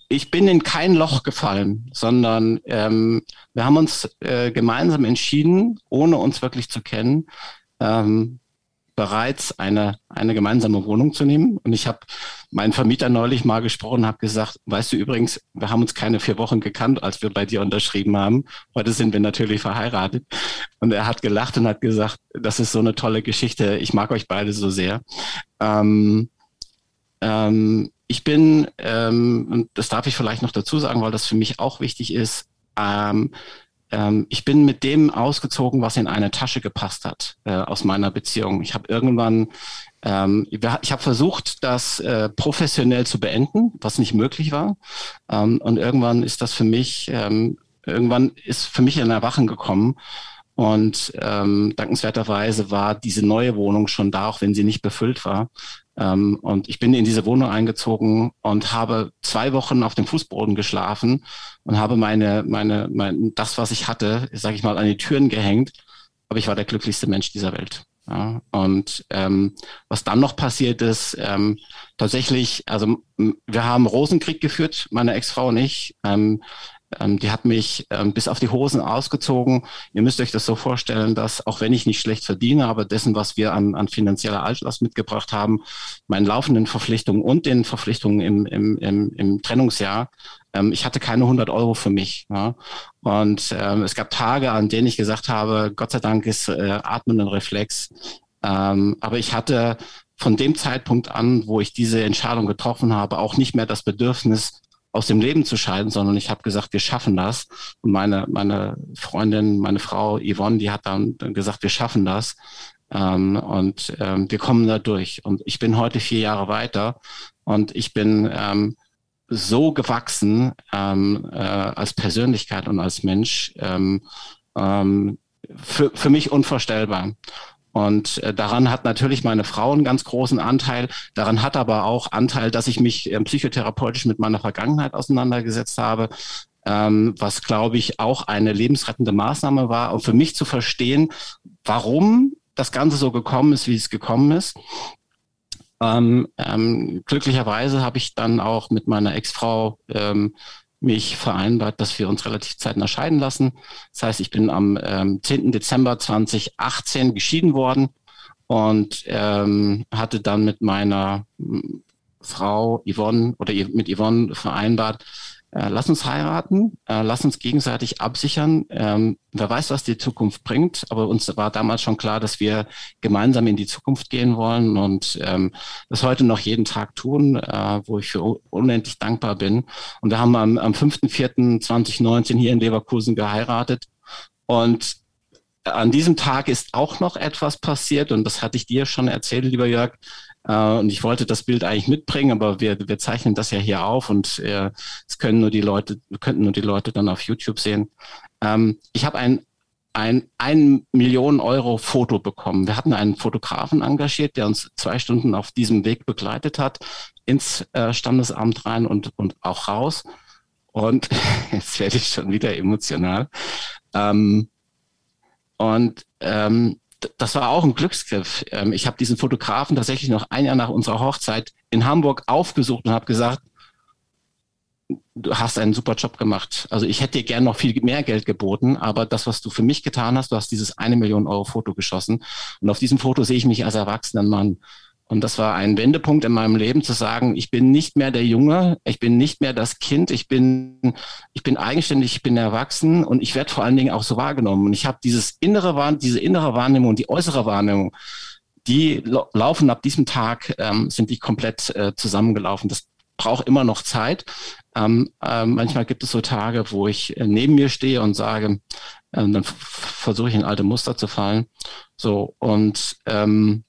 ich, bin in kein Loch gefallen, sondern ähm, wir haben uns äh, gemeinsam entschieden, ohne uns wirklich zu kennen, ähm, bereits eine, eine gemeinsame Wohnung zu nehmen. Und ich habe meinen Vermieter neulich mal gesprochen habe gesagt, weißt du übrigens, wir haben uns keine vier Wochen gekannt, als wir bei dir unterschrieben haben. Heute sind wir natürlich verheiratet. Und er hat gelacht und hat gesagt, das ist so eine tolle Geschichte. Ich mag euch beide so sehr. Ähm, ähm, ich bin, ähm, und das darf ich vielleicht noch dazu sagen, weil das für mich auch wichtig ist, ähm, ähm, ich bin mit dem ausgezogen, was in eine Tasche gepasst hat äh, aus meiner Beziehung. Ich habe irgendwann, ähm, ich habe versucht, das äh, professionell zu beenden, was nicht möglich war. Ähm, und irgendwann ist das für mich, ähm, irgendwann ist für mich ein Erwachen gekommen. Und ähm, dankenswerterweise war diese neue Wohnung schon da, auch wenn sie nicht befüllt war. Ähm, und ich bin in diese Wohnung eingezogen und habe zwei Wochen auf dem Fußboden geschlafen und habe meine, meine, mein, das, was ich hatte, sage ich mal, an die Türen gehängt. Aber ich war der glücklichste Mensch dieser Welt. Ja, und ähm, was dann noch passiert ist, ähm, tatsächlich, also wir haben Rosenkrieg geführt, meine Ex-Frau und ich. Ähm, ähm, die hat mich ähm, bis auf die Hosen ausgezogen. Ihr müsst euch das so vorstellen, dass auch wenn ich nicht schlecht verdiene, aber dessen, was wir an, an finanzieller Altlast mitgebracht haben, meinen laufenden Verpflichtungen und den Verpflichtungen im, im, im, im Trennungsjahr, ähm, ich hatte keine 100 Euro für mich. Ja? Und ähm, es gab Tage, an denen ich gesagt habe, Gott sei Dank ist äh, Atmen ein Reflex. Ähm, aber ich hatte von dem Zeitpunkt an, wo ich diese Entscheidung getroffen habe, auch nicht mehr das Bedürfnis, aus dem Leben zu scheiden, sondern ich habe gesagt, wir schaffen das. Und meine, meine Freundin, meine Frau Yvonne, die hat dann gesagt, wir schaffen das. Ähm, und ähm, wir kommen da durch. Und ich bin heute vier Jahre weiter und ich bin ähm, so gewachsen ähm, äh, als Persönlichkeit und als Mensch, ähm, ähm, für, für mich unvorstellbar. Und äh, daran hat natürlich meine Frau einen ganz großen Anteil. Daran hat aber auch Anteil, dass ich mich äh, psychotherapeutisch mit meiner Vergangenheit auseinandergesetzt habe, ähm, was, glaube ich, auch eine lebensrettende Maßnahme war, um für mich zu verstehen, warum das Ganze so gekommen ist, wie es gekommen ist. Ähm, ähm, glücklicherweise habe ich dann auch mit meiner Ex-Frau ähm, mich vereinbart, dass wir uns relativ zeitnah scheiden lassen. Das heißt, ich bin am ähm, 10. Dezember 2018 geschieden worden und ähm, hatte dann mit meiner Frau Yvonne oder mit Yvonne vereinbart, äh, lass uns heiraten, äh, lass uns gegenseitig absichern. Ähm, wer weiß, was die Zukunft bringt, aber uns war damals schon klar, dass wir gemeinsam in die Zukunft gehen wollen und ähm, das heute noch jeden Tag tun, äh, wo ich für unendlich dankbar bin. Und wir haben am, am 5.4.2019 hier in Leverkusen geheiratet und an diesem Tag ist auch noch etwas passiert und das hatte ich dir schon erzählt, lieber Jörg. Äh, und ich wollte das Bild eigentlich mitbringen, aber wir, wir zeichnen das ja hier auf und äh, es können nur die Leute, könnten nur die Leute dann auf YouTube sehen. Ähm, ich habe ein ein ein Million Euro Foto bekommen. Wir hatten einen Fotografen engagiert, der uns zwei Stunden auf diesem Weg begleitet hat, ins äh, Standesamt rein und, und auch raus. Und jetzt werde ich schon wieder emotional. Ähm, und ähm, das war auch ein Glücksgriff. Ähm, ich habe diesen Fotografen tatsächlich noch ein Jahr nach unserer Hochzeit in Hamburg aufgesucht und habe gesagt, du hast einen super Job gemacht. Also ich hätte dir gern noch viel mehr Geld geboten, aber das, was du für mich getan hast, du hast dieses eine Million Euro Foto geschossen. Und auf diesem Foto sehe ich mich als erwachsenen Mann. Und das war ein Wendepunkt in meinem Leben zu sagen, ich bin nicht mehr der Junge, ich bin nicht mehr das Kind, ich bin, ich bin eigenständig, ich bin erwachsen und ich werde vor allen Dingen auch so wahrgenommen. Und ich habe dieses innere, diese innere Wahrnehmung und die äußere Wahrnehmung, die laufen ab diesem Tag, ähm, sind die komplett äh, zusammengelaufen. Das braucht immer noch Zeit. Ähm, äh, manchmal gibt es so Tage, wo ich äh, neben mir stehe und sage, äh, dann versuche ich in alte Muster zu fallen. So und ähm,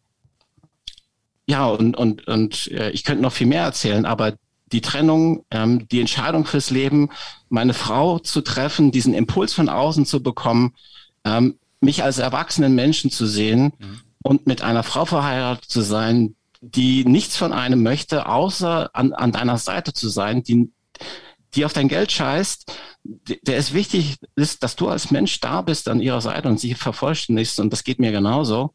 ja, und, und, und äh, ich könnte noch viel mehr erzählen, aber die Trennung, ähm, die Entscheidung fürs Leben, meine Frau zu treffen, diesen Impuls von außen zu bekommen, ähm, mich als erwachsenen Menschen zu sehen mhm. und mit einer Frau verheiratet zu sein, die nichts von einem möchte, außer an, an deiner Seite zu sein, die, die auf dein Geld scheißt, der ist wichtig, ist, dass du als Mensch da bist an ihrer Seite und sie vervollständigst und das geht mir genauso.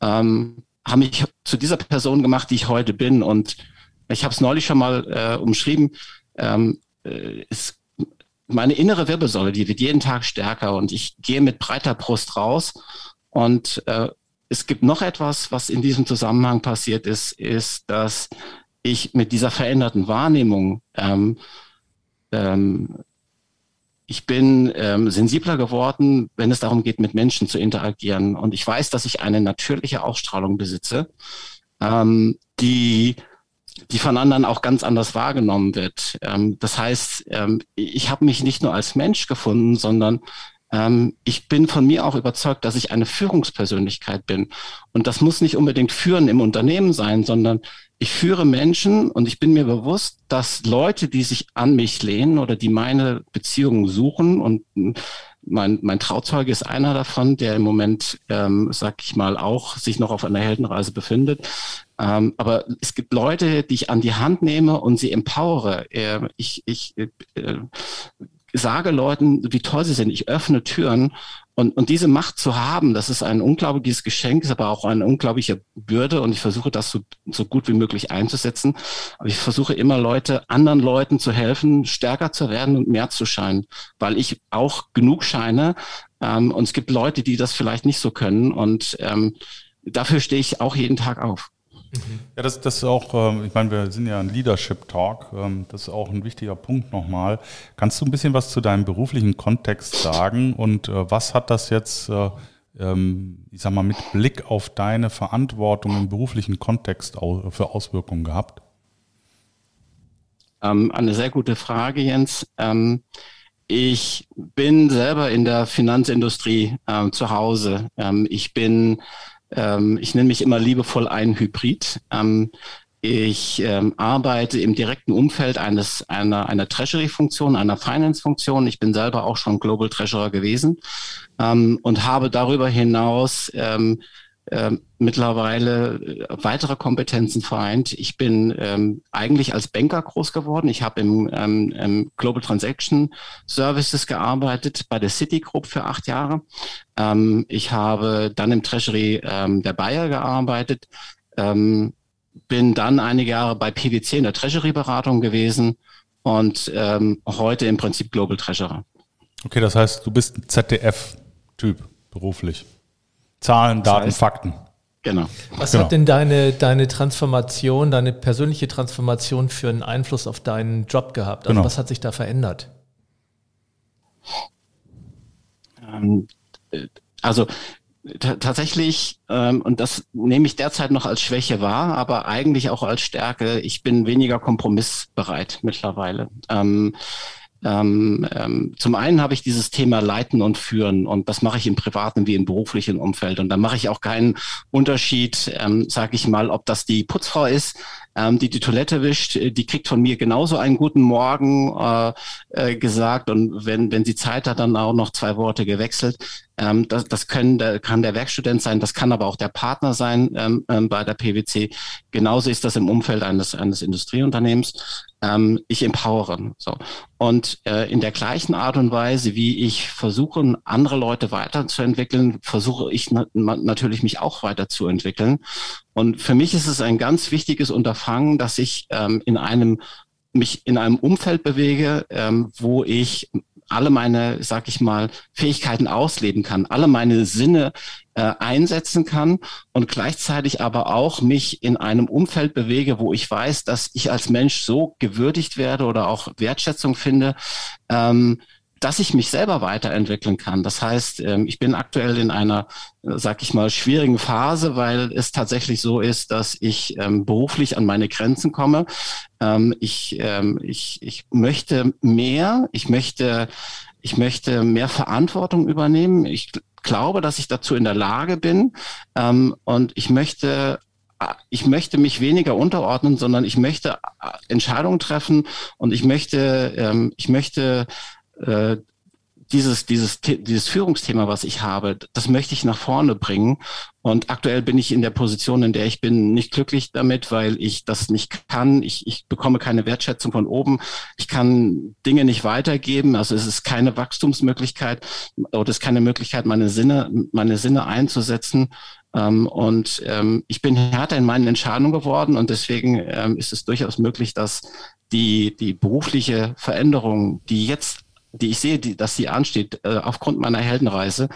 Ähm, haben mich zu dieser Person gemacht, die ich heute bin. Und ich habe es neulich schon mal äh, umschrieben. Ähm, äh, es, meine innere Wirbelsäule, die wird jeden Tag stärker und ich gehe mit breiter Brust raus. Und äh, es gibt noch etwas, was in diesem Zusammenhang passiert ist, ist, dass ich mit dieser veränderten Wahrnehmung ähm, ähm, ich bin ähm, sensibler geworden, wenn es darum geht, mit Menschen zu interagieren. Und ich weiß, dass ich eine natürliche Ausstrahlung besitze, ähm, die, die von anderen auch ganz anders wahrgenommen wird. Ähm, das heißt, ähm, ich habe mich nicht nur als Mensch gefunden, sondern ähm, ich bin von mir auch überzeugt, dass ich eine Führungspersönlichkeit bin. Und das muss nicht unbedingt Führen im Unternehmen sein, sondern ich führe Menschen und ich bin mir bewusst, dass Leute, die sich an mich lehnen oder die meine Beziehungen suchen und mein, mein Trauzeuge ist einer davon, der im Moment, ähm, sag ich mal, auch sich noch auf einer Heldenreise befindet. Ähm, aber es gibt Leute, die ich an die Hand nehme und sie empowere. Äh, ich ich äh, sage Leuten, wie toll sie sind. Ich öffne Türen und, und diese Macht zu haben, das ist ein unglaubliches Geschenk, ist aber auch eine unglaubliche Bürde und ich versuche das so, so gut wie möglich einzusetzen. Aber ich versuche immer Leute, anderen Leuten zu helfen, stärker zu werden und mehr zu scheinen, weil ich auch genug scheine. Ähm, und es gibt Leute, die das vielleicht nicht so können und ähm, dafür stehe ich auch jeden Tag auf. Ja, das, das ist auch, ähm, ich meine, wir sind ja ein Leadership Talk, ähm, das ist auch ein wichtiger Punkt nochmal. Kannst du ein bisschen was zu deinem beruflichen Kontext sagen und äh, was hat das jetzt, äh, ähm, ich sag mal, mit Blick auf deine Verantwortung im beruflichen Kontext für Auswirkungen gehabt? eine sehr gute Frage, Jens. ich bin selber in der Finanzindustrie zu Hause. ich bin ähm, ich nenne mich immer liebevoll ein Hybrid. Ähm, ich ähm, arbeite im direkten Umfeld eines einer einer Treasury-Funktion, einer Finance-Funktion. Ich bin selber auch schon Global Treasurer gewesen ähm, und habe darüber hinaus ähm, äh, mittlerweile äh, weitere Kompetenzen vereint. Ich bin ähm, eigentlich als Banker groß geworden. Ich habe im, ähm, im Global Transaction Services gearbeitet bei der Citigroup für acht Jahre. Ähm, ich habe dann im Treasury ähm, der Bayer gearbeitet. Ähm, bin dann einige Jahre bei PwC in der Treasury-Beratung gewesen und ähm, heute im Prinzip Global Treasurer. Okay, das heißt, du bist ein ZDF-Typ beruflich. Zahlen, Daten, heißt, Fakten. Genau. Was genau. hat denn deine, deine Transformation, deine persönliche Transformation für einen Einfluss auf deinen Job gehabt? Also genau. was hat sich da verändert? Ähm, äh, also tatsächlich, ähm, und das nehme ich derzeit noch als Schwäche wahr, aber eigentlich auch als Stärke, ich bin weniger kompromissbereit mittlerweile. Ähm, ähm, ähm, zum einen habe ich dieses Thema Leiten und Führen und das mache ich im privaten wie im beruflichen Umfeld und da mache ich auch keinen Unterschied, ähm, sage ich mal, ob das die Putzfrau ist, ähm, die die Toilette wischt, die kriegt von mir genauso einen guten Morgen äh, äh, gesagt und wenn wenn sie Zeit hat, dann auch noch zwei Worte gewechselt. Ähm, das, das können, der, kann der Werkstudent sein, das kann aber auch der Partner sein ähm, ähm, bei der PwC. Genauso ist das im Umfeld eines, eines Industrieunternehmens. Ähm, ich empowere. So. Und äh, in der gleichen Art und Weise, wie ich versuche, andere Leute weiterzuentwickeln, versuche ich na natürlich mich auch weiterzuentwickeln. Und für mich ist es ein ganz wichtiges Unterfangen, dass ich ähm, in einem mich in einem Umfeld bewege, ähm, wo ich alle meine, sag ich mal, Fähigkeiten ausleben kann, alle meine Sinne äh, einsetzen kann und gleichzeitig aber auch mich in einem Umfeld bewege, wo ich weiß, dass ich als Mensch so gewürdigt werde oder auch Wertschätzung finde, ähm, dass ich mich selber weiterentwickeln kann. Das heißt, ähm, ich bin aktuell in einer, äh, sag ich mal, schwierigen Phase, weil es tatsächlich so ist, dass ich ähm, beruflich an meine Grenzen komme. Ähm, ich, ich, ich möchte mehr, ich möchte, ich möchte mehr Verantwortung übernehmen. Ich glaube, dass ich dazu in der Lage bin und ich möchte ich möchte mich weniger unterordnen, sondern ich möchte äh, Entscheidungen treffen und ich möchte, ich möchte äh, dieses, dieses, dieses Führungsthema, was ich habe, das möchte ich nach vorne bringen. Und aktuell bin ich in der Position, in der ich bin, nicht glücklich damit, weil ich das nicht kann. Ich, ich bekomme keine Wertschätzung von oben. Ich kann Dinge nicht weitergeben. Also es ist keine Wachstumsmöglichkeit oder es ist keine Möglichkeit, meine Sinne, meine Sinne einzusetzen. Ähm, und ähm, ich bin härter in meinen Entscheidungen geworden und deswegen ähm, ist es durchaus möglich, dass die, die berufliche Veränderung, die jetzt die ich sehe, die, dass sie ansteht, äh, aufgrund meiner Heldenreise,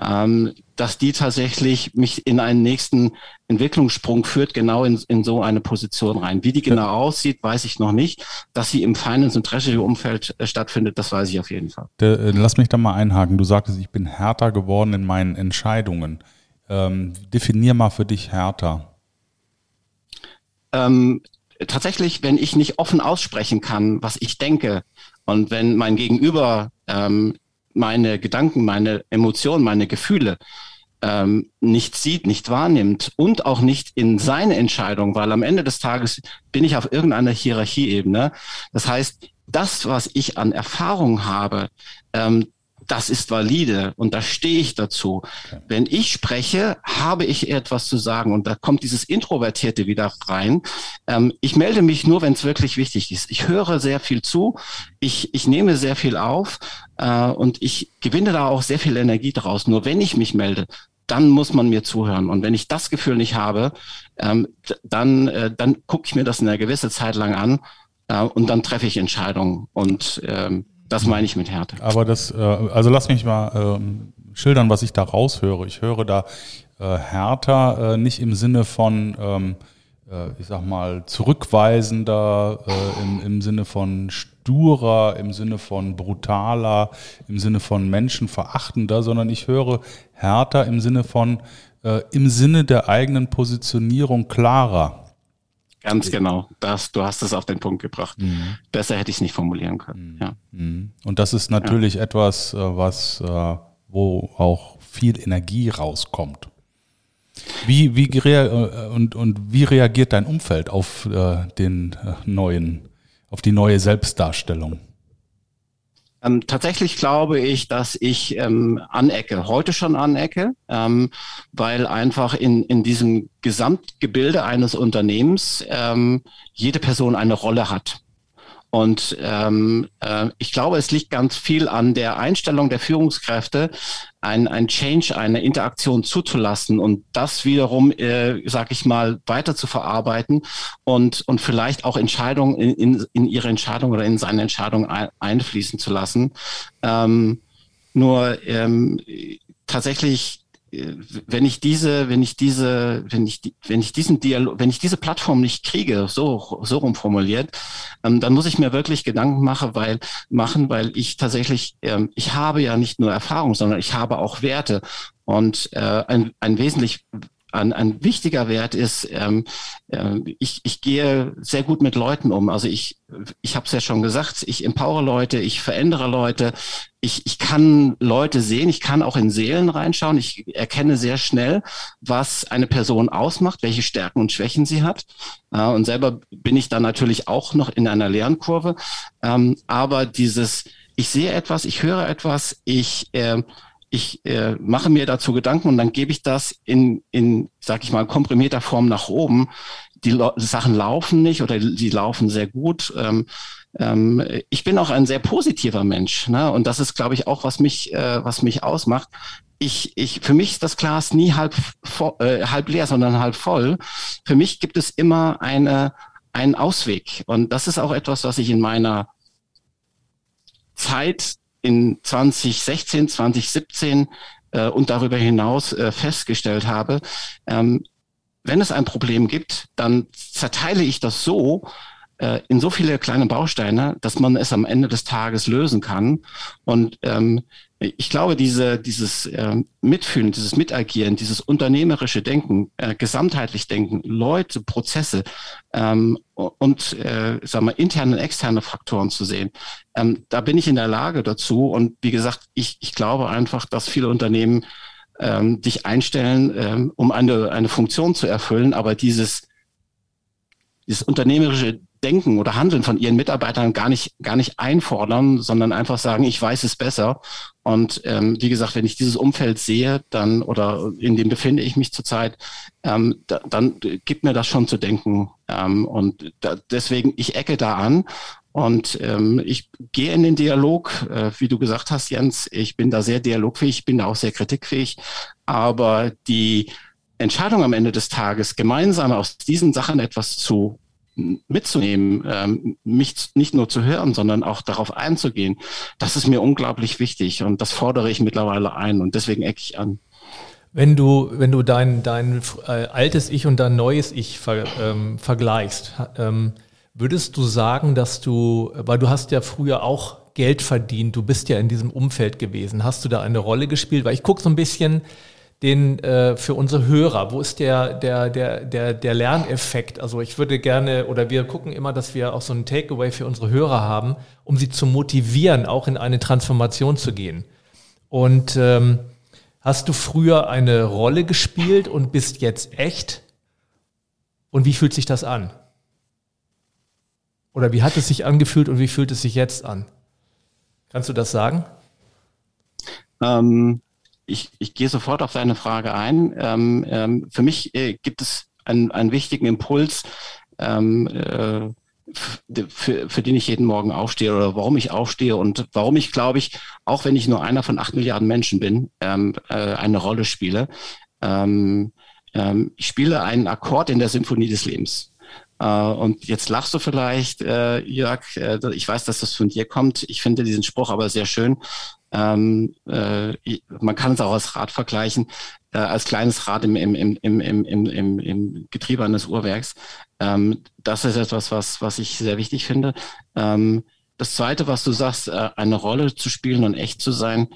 ähm, dass die tatsächlich mich in einen nächsten Entwicklungssprung führt, genau in, in so eine Position rein. Wie die genau aussieht, weiß ich noch nicht. Dass sie im Finance- und Treasury-Umfeld äh, stattfindet, das weiß ich auf jeden Fall. De, äh, lass mich da mal einhaken. Du sagtest, ich bin härter geworden in meinen Entscheidungen. Ähm, definier mal für dich härter. Ähm, tatsächlich, wenn ich nicht offen aussprechen kann, was ich denke, und wenn mein Gegenüber ähm, meine Gedanken, meine Emotionen, meine Gefühle ähm, nicht sieht, nicht wahrnimmt und auch nicht in seine Entscheidung, weil am Ende des Tages bin ich auf irgendeiner Hierarchieebene. Das heißt, das, was ich an Erfahrung habe, ähm, das ist valide und da stehe ich dazu. Okay. Wenn ich spreche, habe ich etwas zu sagen und da kommt dieses Introvertierte wieder rein. Ähm, ich melde mich nur, wenn es wirklich wichtig ist. Ich höre sehr viel zu, ich, ich nehme sehr viel auf äh, und ich gewinne da auch sehr viel Energie draus. Nur wenn ich mich melde, dann muss man mir zuhören. Und wenn ich das Gefühl nicht habe, ähm, dann, äh, dann gucke ich mir das eine gewisse Zeit lang an äh, und dann treffe ich Entscheidungen. Und ähm, das meine ich mit Härte. Aber das, äh, also lass mich mal ähm, schildern, was ich da raushöre. Ich höre da äh, härter äh, nicht im Sinne von, ähm, äh, ich sag mal, zurückweisender, äh, im, im Sinne von sturer, im Sinne von brutaler, im Sinne von menschenverachtender, sondern ich höre härter im Sinne von, äh, im Sinne der eigenen Positionierung klarer. Ganz genau. Das, du hast es auf den Punkt gebracht. Mhm. Besser hätte ich es nicht formulieren können. Mhm. Ja. Mhm. Und das ist natürlich ja. etwas, äh, was, äh, wo auch viel Energie rauskommt. Wie, wie, äh, und, und wie reagiert dein Umfeld auf den neuen, auf die neue Selbstdarstellung? Ähm, tatsächlich glaube ich, dass ich ähm, anecke, heute schon anecke, ähm, weil einfach in, in diesem Gesamtgebilde eines Unternehmens ähm, jede Person eine Rolle hat. Und ähm, äh, ich glaube, es liegt ganz viel an der Einstellung der Führungskräfte, ein, ein Change, eine Interaktion zuzulassen und das wiederum, äh, sag ich mal, weiter zu verarbeiten und, und vielleicht auch Entscheidungen in, in, in ihre Entscheidung oder in seine Entscheidung ein, einfließen zu lassen. Ähm, nur ähm, tatsächlich wenn ich diese, wenn ich diese, wenn ich, wenn ich diesen Dialog, wenn ich diese Plattform nicht kriege, so, so rumformuliert, ähm, dann muss ich mir wirklich Gedanken machen, weil, machen, weil ich tatsächlich, ähm, ich habe ja nicht nur Erfahrung, sondern ich habe auch Werte. Und äh, ein, ein wesentlich ein, ein wichtiger Wert ist, ähm, äh, ich, ich gehe sehr gut mit Leuten um. Also ich, ich habe es ja schon gesagt, ich empowere Leute, ich verändere Leute, ich, ich kann Leute sehen, ich kann auch in Seelen reinschauen, ich erkenne sehr schnell, was eine Person ausmacht, welche Stärken und Schwächen sie hat. Äh, und selber bin ich dann natürlich auch noch in einer Lernkurve. Ähm, aber dieses, ich sehe etwas, ich höre etwas, ich äh, ich äh, mache mir dazu Gedanken und dann gebe ich das in, in, sag ich mal, komprimierter Form nach oben. Die, die Sachen laufen nicht oder die laufen sehr gut. Ähm, ähm, ich bin auch ein sehr positiver Mensch, ne? und das ist, glaube ich, auch was mich, äh, was mich ausmacht. Ich, ich, für mich ist das Glas nie halb, äh, halb leer, sondern halb voll. Für mich gibt es immer eine, einen Ausweg und das ist auch etwas, was ich in meiner Zeit in 2016, 2017 äh, und darüber hinaus äh, festgestellt habe, ähm, wenn es ein Problem gibt, dann zerteile ich das so, äh, in so viele kleine Bausteine, dass man es am Ende des Tages lösen kann. Und ähm, ich glaube, diese, dieses äh, Mitfühlen, dieses Mitagieren, dieses unternehmerische Denken, äh, gesamtheitlich Denken, Leute, Prozesse ähm, und äh, sagen wir, interne und externe Faktoren zu sehen, ähm, da bin ich in der Lage dazu. Und wie gesagt, ich, ich glaube einfach, dass viele Unternehmen ähm, dich einstellen, ähm, um eine, eine Funktion zu erfüllen, aber dieses, dieses unternehmerische Denken oder Handeln von ihren Mitarbeitern gar nicht, gar nicht einfordern, sondern einfach sagen, ich weiß es besser. Und ähm, wie gesagt, wenn ich dieses Umfeld sehe, dann oder in dem befinde ich mich zurzeit, ähm, da, dann gibt mir das schon zu denken. Ähm, und da, deswegen, ich ecke da an und ähm, ich gehe in den Dialog, äh, wie du gesagt hast, Jens, ich bin da sehr dialogfähig, bin da auch sehr kritikfähig, aber die Entscheidung am Ende des Tages, gemeinsam aus diesen Sachen etwas zu mitzunehmen, ähm, mich nicht nur zu hören, sondern auch darauf einzugehen, das ist mir unglaublich wichtig und das fordere ich mittlerweile ein und deswegen ecke ich an. Wenn du, wenn du dein, dein äh, altes Ich und dein neues Ich ver, ähm, vergleichst, ähm, würdest du sagen, dass du, weil du hast ja früher auch Geld verdient, du bist ja in diesem Umfeld gewesen, hast du da eine Rolle gespielt? Weil ich gucke so ein bisschen, den äh, für unsere Hörer? Wo ist der, der, der, der, der Lerneffekt? Also ich würde gerne, oder wir gucken immer, dass wir auch so einen Takeaway für unsere Hörer haben, um sie zu motivieren, auch in eine Transformation zu gehen. Und ähm, hast du früher eine Rolle gespielt und bist jetzt echt? Und wie fühlt sich das an? Oder wie hat es sich angefühlt und wie fühlt es sich jetzt an? Kannst du das sagen? Ähm, ich, ich gehe sofort auf deine Frage ein. Ähm, ähm, für mich äh, gibt es einen, einen wichtigen Impuls, ähm, äh, für, für den ich jeden Morgen aufstehe oder warum ich aufstehe und warum ich, glaube ich, auch wenn ich nur einer von acht Milliarden Menschen bin, ähm, äh, eine Rolle spiele. Ähm, ähm, ich spiele einen Akkord in der Symphonie des Lebens. Uh, und jetzt lachst du vielleicht, äh, Jörg. Äh, ich weiß, dass das von dir kommt. Ich finde diesen Spruch aber sehr schön. Ähm, äh, man kann es auch als Rad vergleichen, äh, als kleines Rad im, im, im, im, im, im, im Getriebe eines Uhrwerks. Ähm, das ist etwas, was, was ich sehr wichtig finde. Ähm, das Zweite, was du sagst, äh, eine Rolle zu spielen und echt zu sein.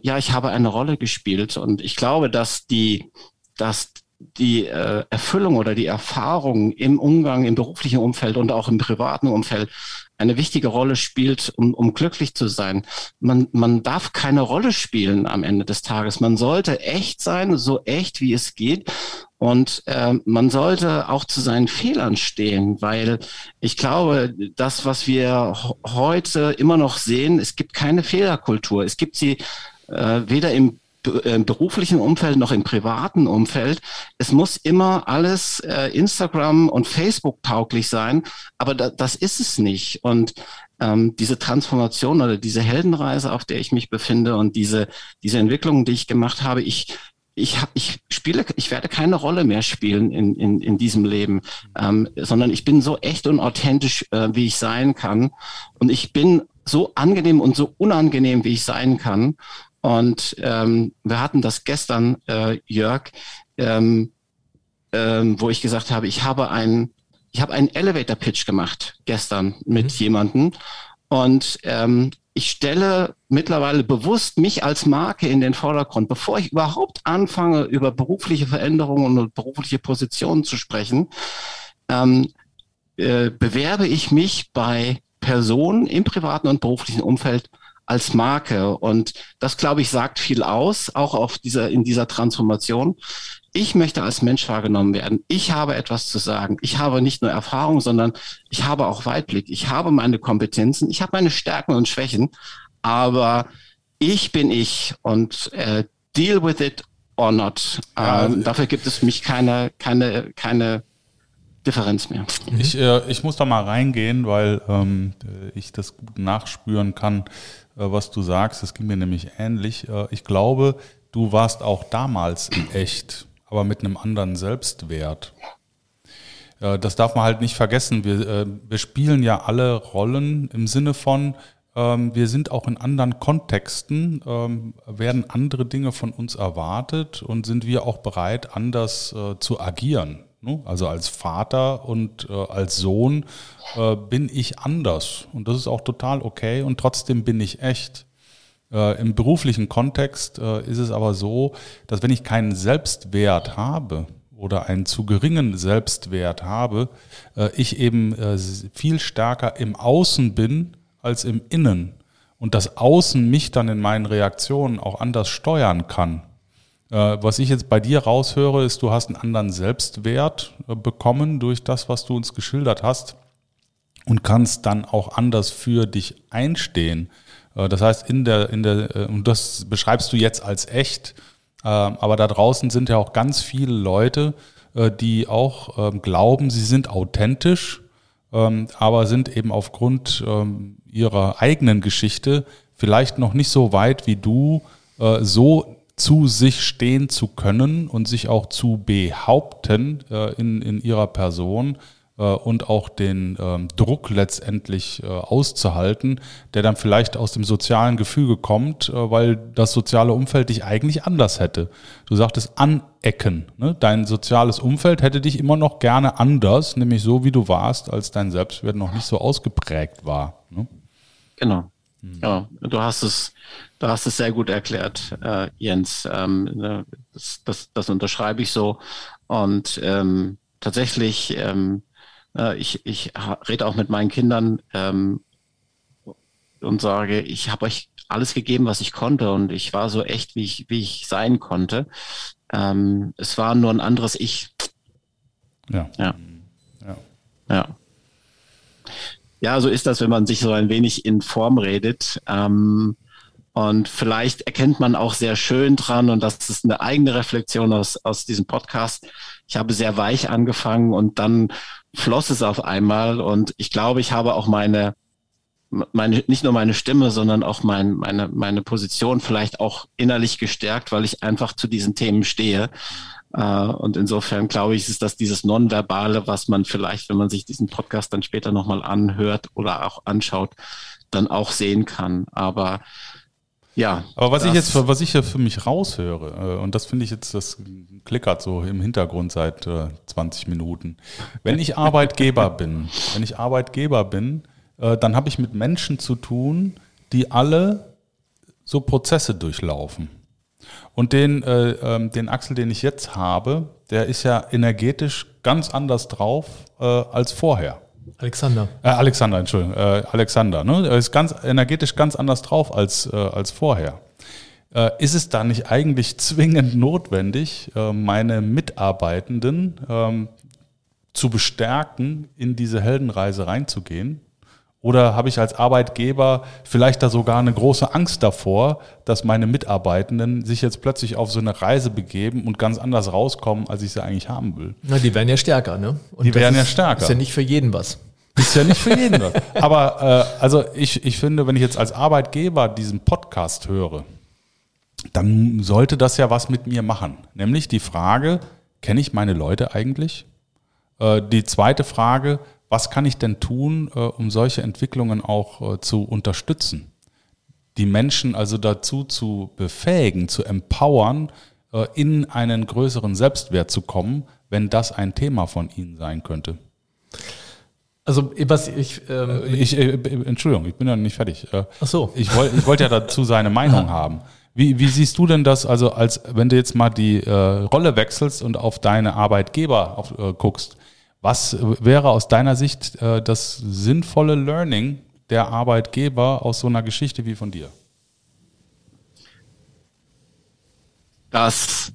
Ja, ich habe eine Rolle gespielt und ich glaube, dass die, dass die äh, Erfüllung oder die Erfahrung im Umgang, im beruflichen Umfeld und auch im privaten Umfeld eine wichtige Rolle spielt, um, um glücklich zu sein. Man, man darf keine Rolle spielen am Ende des Tages. Man sollte echt sein, so echt wie es geht. Und äh, man sollte auch zu seinen Fehlern stehen, weil ich glaube, das, was wir heute immer noch sehen, es gibt keine Fehlerkultur. Es gibt sie äh, weder im im beruflichen Umfeld noch im privaten Umfeld. Es muss immer alles äh, Instagram und Facebook tauglich sein, aber da, das ist es nicht. Und ähm, diese Transformation oder diese Heldenreise, auf der ich mich befinde und diese, diese Entwicklungen, die ich gemacht habe, ich, ich, hab, ich spiele, ich werde keine Rolle mehr spielen in, in, in diesem Leben, ähm, sondern ich bin so echt und authentisch, äh, wie ich sein kann. Und ich bin so angenehm und so unangenehm, wie ich sein kann. Und ähm, wir hatten das gestern, äh, Jörg, ähm, ähm, wo ich gesagt habe, ich habe einen, ich habe einen Elevator Pitch gemacht gestern mit mhm. jemandem und ähm, ich stelle mittlerweile bewusst mich als Marke in den Vordergrund, bevor ich überhaupt anfange, über berufliche Veränderungen und berufliche Positionen zu sprechen. Ähm, äh, bewerbe ich mich bei Personen im privaten und beruflichen Umfeld als Marke. Und das, glaube ich, sagt viel aus, auch auf dieser, in dieser Transformation. Ich möchte als Mensch wahrgenommen werden. Ich habe etwas zu sagen. Ich habe nicht nur Erfahrung, sondern ich habe auch Weitblick. Ich habe meine Kompetenzen. Ich habe meine Stärken und Schwächen. Aber ich bin ich und äh, deal with it or not. Ja, ähm, dafür gibt es mich keine, keine, keine Differenz mehr. Ich, äh, ich muss da mal reingehen, weil ähm, ich das gut nachspüren kann. Äh, was du sagst. Das ging mir nämlich ähnlich. Äh, ich glaube, du warst auch damals echt, aber mit einem anderen Selbstwert. Äh, das darf man halt nicht vergessen. Wir, wir spielen ja alle Rollen im Sinne von, ähm, wir sind auch in anderen Kontexten, ähm, werden andere Dinge von uns erwartet und sind wir auch bereit, anders zu agieren. Ne? Also als Vater und äh, als Sohn äh, bin ich anders und das ist auch total okay und trotzdem bin ich echt. Im beruflichen Kontext ist es aber so, dass wenn ich keinen Selbstwert habe oder einen zu geringen Selbstwert habe, ich eben viel stärker im Außen bin als im Innen und das Außen mich dann in meinen Reaktionen auch anders steuern kann. Äh, was ich jetzt bei dir raushöre, ist, du hast einen anderen Selbstwert äh, bekommen durch das, was du uns geschildert hast und kannst dann auch anders für dich einstehen. Äh, das heißt, in der, in der, und das beschreibst du jetzt als echt, aber da draußen sind ja auch ganz viele Leute, die auch ähm, glauben, sie sind authentisch, ähm, aber sind eben aufgrund ähm, ihrer eigenen Geschichte vielleicht noch nicht so weit wie du, so zu sich stehen zu können und sich auch zu behaupten äh, in, in ihrer Person äh, und auch den ähm, Druck letztendlich äh, auszuhalten, der dann vielleicht aus dem sozialen Gefüge kommt, äh, weil das soziale Umfeld dich eigentlich anders hätte. Du sagtest anecken. Ne? Dein soziales Umfeld hätte dich immer noch gerne anders, nämlich so wie du warst, als dein Selbstwert noch nicht so ausgeprägt war. Ne? Genau. Hm. Ja, du hast es, du hast es sehr gut erklärt, äh, Jens. Ähm, ne, das, das, das unterschreibe ich so. Und ähm, tatsächlich, ähm, äh, ich, ich rede auch mit meinen Kindern ähm, und sage, ich habe euch alles gegeben, was ich konnte, und ich war so echt, wie ich, wie ich sein konnte. Ähm, es war nur ein anderes Ich. Ja. Ja. Ja. ja. Ja, so ist das, wenn man sich so ein wenig in Form redet. Ähm, und vielleicht erkennt man auch sehr schön dran, und das ist eine eigene Reflexion aus, aus diesem Podcast. Ich habe sehr weich angefangen und dann floss es auf einmal. Und ich glaube, ich habe auch meine, meine, nicht nur meine Stimme, sondern auch mein, meine, meine Position vielleicht auch innerlich gestärkt, weil ich einfach zu diesen Themen stehe. Äh, und insofern glaube ich, ist das dieses Nonverbale, was man vielleicht, wenn man sich diesen Podcast dann später nochmal anhört oder auch anschaut, dann auch sehen kann. Aber ja. Aber was ich jetzt, was ich ja für mich raushöre, äh, und das finde ich jetzt, das klickert so im Hintergrund seit 20 äh, Minuten. Wenn ich Arbeitgeber bin, wenn ich Arbeitgeber bin, dann habe ich mit Menschen zu tun, die alle so Prozesse durchlaufen. Und den, äh, ähm, den Axel, den ich jetzt habe, der ist ja energetisch ganz anders drauf äh, als vorher. Alexander. Äh, Alexander, Entschuldigung. Äh, Alexander. Ne? Er ist ganz energetisch ganz anders drauf als, äh, als vorher. Äh, ist es da nicht eigentlich zwingend notwendig, äh, meine Mitarbeitenden ähm, zu bestärken, in diese Heldenreise reinzugehen? Oder habe ich als Arbeitgeber vielleicht da sogar eine große Angst davor, dass meine Mitarbeitenden sich jetzt plötzlich auf so eine Reise begeben und ganz anders rauskommen, als ich sie eigentlich haben will? Na, die werden ja stärker, ne? Und die werden ist, ja stärker. Ist ja nicht für jeden was. Ist ja nicht für jeden was. Aber äh, also ich, ich finde, wenn ich jetzt als Arbeitgeber diesen Podcast höre, dann sollte das ja was mit mir machen. Nämlich die Frage, kenne ich meine Leute eigentlich? Äh, die zweite Frage, was kann ich denn tun, äh, um solche Entwicklungen auch äh, zu unterstützen? Die Menschen also dazu zu befähigen, zu empowern, äh, in einen größeren Selbstwert zu kommen, wenn das ein Thema von Ihnen sein könnte. Also was ich, ähm, ich äh, Entschuldigung, ich bin ja nicht fertig. Ach so. Ich wollte ich wollte ja dazu seine Meinung haben. Wie, wie siehst du denn das, also als wenn du jetzt mal die äh, Rolle wechselst und auf deine Arbeitgeber auf, äh, guckst? Was wäre aus deiner Sicht äh, das sinnvolle Learning der Arbeitgeber aus so einer Geschichte wie von dir? Dass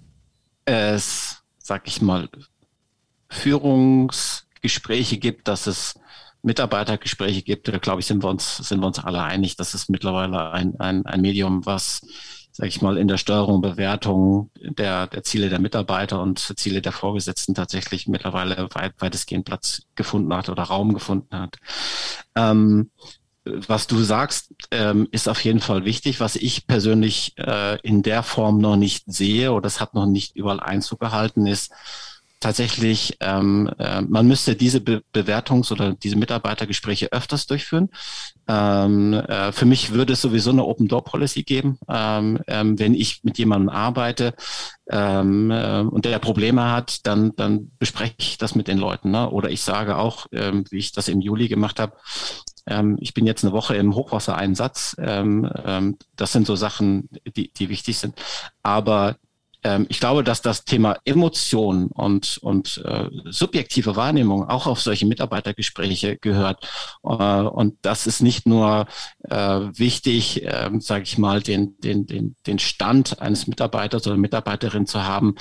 es, sag ich mal, Führungsgespräche gibt, dass es Mitarbeitergespräche gibt, da glaube ich, sind wir uns, sind wir uns alle einig, dass es mittlerweile ein, ein, ein Medium, was sage ich mal, in der Steuerung, Bewertung der, der Ziele der Mitarbeiter und Ziele der Vorgesetzten tatsächlich mittlerweile weit, weitestgehend Platz gefunden hat oder Raum gefunden hat. Ähm, was du sagst, ähm, ist auf jeden Fall wichtig. Was ich persönlich äh, in der Form noch nicht sehe oder es hat noch nicht überall Einzug gehalten, ist, tatsächlich, ähm, äh, man müsste diese Be Bewertungs- oder diese Mitarbeitergespräche öfters durchführen. Ähm, äh, für mich würde es sowieso eine Open Door Policy geben, ähm, ähm, wenn ich mit jemandem arbeite ähm, äh, und der Probleme hat, dann, dann bespreche ich das mit den Leuten. Ne? Oder ich sage auch, ähm, wie ich das im Juli gemacht habe, ähm, ich bin jetzt eine Woche im Hochwassereinsatz. Ähm, ähm, das sind so Sachen, die, die wichtig sind. Aber ähm, ich glaube, dass das Thema Emotion und, und äh, subjektive Wahrnehmung auch auf solche Mitarbeitergespräche gehört. Äh, und das ist nicht nur äh, wichtig, äh, sage ich mal, den, den, den, den Stand eines Mitarbeiters oder Mitarbeiterin zu haben,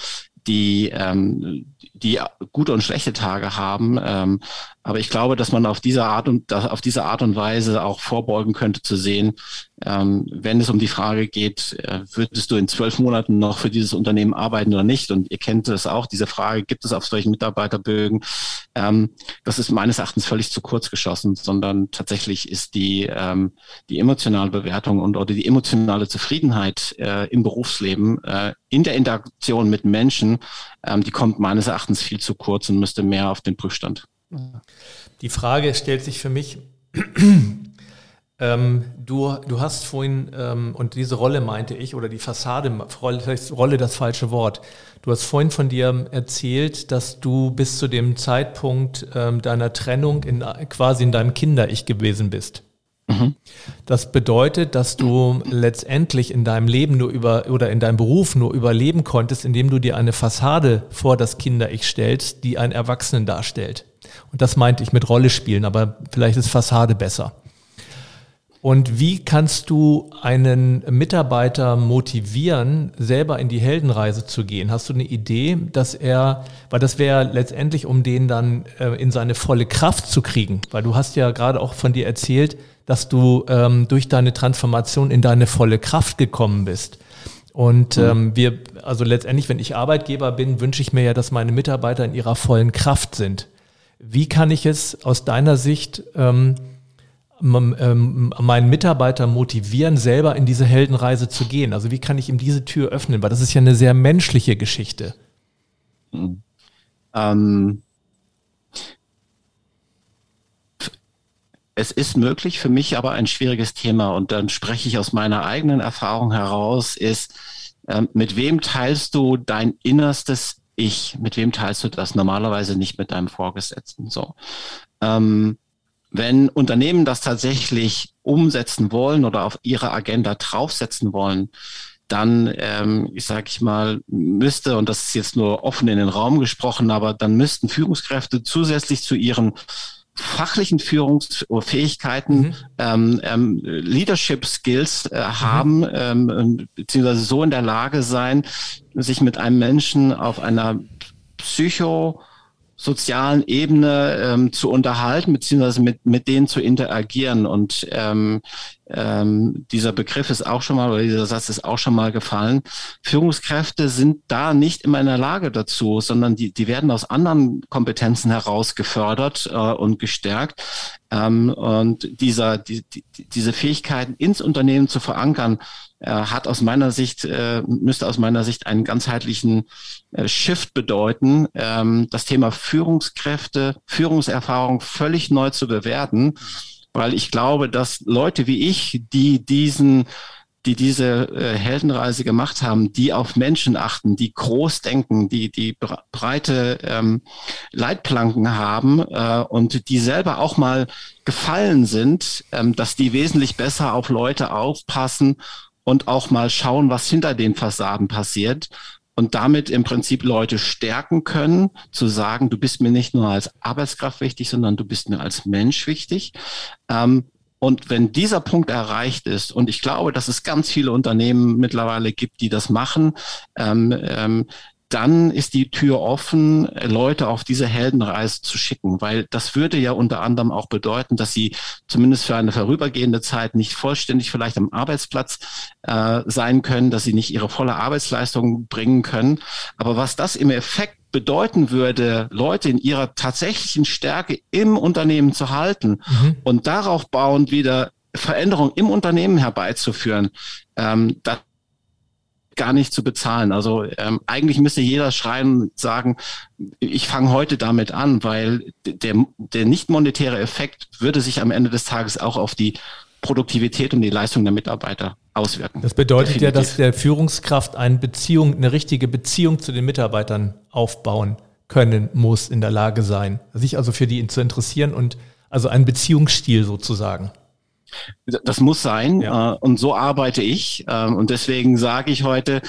die, ähm, die gute und schlechte Tage haben. Ähm, aber ich glaube, dass man auf diese Art und auf diese Art und Weise auch vorbeugen könnte zu sehen, ähm, wenn es um die Frage geht, äh, würdest du in zwölf Monaten noch für dieses Unternehmen arbeiten oder nicht? Und ihr kennt es auch, diese Frage gibt es auf solchen Mitarbeiterbögen. Ähm, das ist meines Erachtens völlig zu kurz geschossen, sondern tatsächlich ist die, ähm, die emotionale Bewertung und oder die emotionale Zufriedenheit äh, im Berufsleben, äh, in der Interaktion mit Menschen, ähm, die kommt meines Erachtens viel zu kurz und müsste mehr auf den Prüfstand. Die Frage stellt sich für mich, ähm, du, du hast vorhin, ähm, und diese Rolle meinte ich, oder die Fassade, Rolle, Rolle das falsche Wort. Du hast vorhin von dir erzählt, dass du bis zu dem Zeitpunkt ähm, deiner Trennung in, quasi in deinem Kinder-Ich gewesen bist. Mhm. Das bedeutet, dass du letztendlich in deinem Leben nur über oder in deinem Beruf nur überleben konntest, indem du dir eine Fassade vor das Kinder-Ich stellst, die einen Erwachsenen darstellt. Und das meinte ich mit Rolle spielen, aber vielleicht ist Fassade besser. Und wie kannst du einen Mitarbeiter motivieren, selber in die Heldenreise zu gehen? Hast du eine Idee, dass er, weil das wäre letztendlich, um den dann äh, in seine volle Kraft zu kriegen, weil du hast ja gerade auch von dir erzählt, dass du ähm, durch deine Transformation in deine volle Kraft gekommen bist. Und mhm. ähm, wir, also letztendlich, wenn ich Arbeitgeber bin, wünsche ich mir ja, dass meine Mitarbeiter in ihrer vollen Kraft sind. Wie kann ich es aus deiner Sicht ähm, ähm, meinen Mitarbeiter motivieren, selber in diese Heldenreise zu gehen? Also wie kann ich ihm diese Tür öffnen? Weil das ist ja eine sehr menschliche Geschichte. Mhm. Ähm, es ist möglich, für mich aber ein schwieriges Thema und dann spreche ich aus meiner eigenen Erfahrung heraus, ist, ähm, mit wem teilst du dein innerstes ich, mit wem teilst du das? Normalerweise nicht mit deinem Vorgesetzten. So. Ähm, wenn Unternehmen das tatsächlich umsetzen wollen oder auf ihre Agenda draufsetzen wollen, dann, ähm, ich sage ich mal, müsste, und das ist jetzt nur offen in den Raum gesprochen, aber dann müssten Führungskräfte zusätzlich zu ihren fachlichen Führungsfähigkeiten, mhm. ähm, ähm, Leadership Skills äh, mhm. haben, ähm, beziehungsweise so in der Lage sein, sich mit einem Menschen auf einer Psycho- sozialen Ebene ähm, zu unterhalten, beziehungsweise mit, mit denen zu interagieren. Und ähm, ähm, dieser Begriff ist auch schon mal, oder dieser Satz ist auch schon mal gefallen. Führungskräfte sind da nicht immer in der Lage dazu, sondern die, die werden aus anderen Kompetenzen heraus gefördert äh, und gestärkt. Ähm, und dieser, die, die, diese Fähigkeiten ins Unternehmen zu verankern, äh, hat aus meiner Sicht, äh, müsste aus meiner Sicht einen ganzheitlichen äh, Shift bedeuten, ähm, das Thema Führungskräfte, Führungserfahrung völlig neu zu bewerten, weil ich glaube, dass Leute wie ich, die diesen die diese äh, Heldenreise gemacht haben, die auf Menschen achten, die groß denken, die die breite ähm, Leitplanken haben äh, und die selber auch mal gefallen sind, ähm, dass die wesentlich besser auf Leute aufpassen und auch mal schauen, was hinter den Fassaden passiert und damit im Prinzip Leute stärken können, zu sagen, du bist mir nicht nur als Arbeitskraft wichtig, sondern du bist mir als Mensch wichtig. Ähm, und wenn dieser Punkt erreicht ist, und ich glaube, dass es ganz viele Unternehmen mittlerweile gibt, die das machen, ähm, ähm, dann ist die Tür offen, Leute auf diese Heldenreise zu schicken, weil das würde ja unter anderem auch bedeuten, dass sie zumindest für eine vorübergehende Zeit nicht vollständig vielleicht am Arbeitsplatz äh, sein können, dass sie nicht ihre volle Arbeitsleistung bringen können. Aber was das im Effekt bedeuten würde, Leute in ihrer tatsächlichen Stärke im Unternehmen zu halten mhm. und darauf bauend wieder Veränderung im Unternehmen herbeizuführen, ähm, das gar nicht zu bezahlen. Also ähm, eigentlich müsste jeder schreien und sagen, ich fange heute damit an, weil der, der nicht monetäre Effekt würde sich am Ende des Tages auch auf die Produktivität und die Leistung der Mitarbeiter auswirken. Das bedeutet Definitiv. ja, dass der Führungskraft eine Beziehung, eine richtige Beziehung zu den Mitarbeitern aufbauen können muss, in der Lage sein, sich also für die zu interessieren und also einen Beziehungsstil sozusagen. Das muss sein ja. Äh, und so arbeite ich ähm, und deswegen sage ich heute,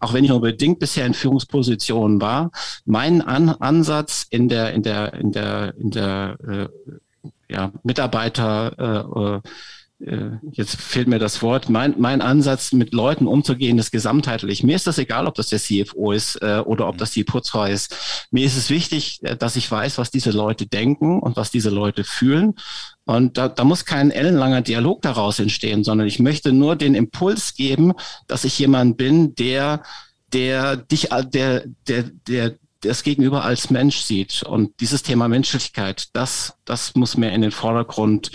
auch wenn ich unbedingt bisher in Führungspositionen war, mein An Ansatz in der in der in der in der äh, ja, Mitarbeiter äh, äh, jetzt fehlt mir das Wort, mein, mein Ansatz, mit Leuten umzugehen, ist gesamtheitlich. Mir ist das egal, ob das der CFO ist äh, oder ob mhm. das die Putzfrau ist. Mir ist es wichtig, äh, dass ich weiß, was diese Leute denken und was diese Leute fühlen. Und da, da muss kein ellenlanger Dialog daraus entstehen, sondern ich möchte nur den Impuls geben, dass ich jemand bin, der, der dich, der, der, der, das Gegenüber als Mensch sieht. Und dieses Thema Menschlichkeit, das, das muss mir in den Vordergrund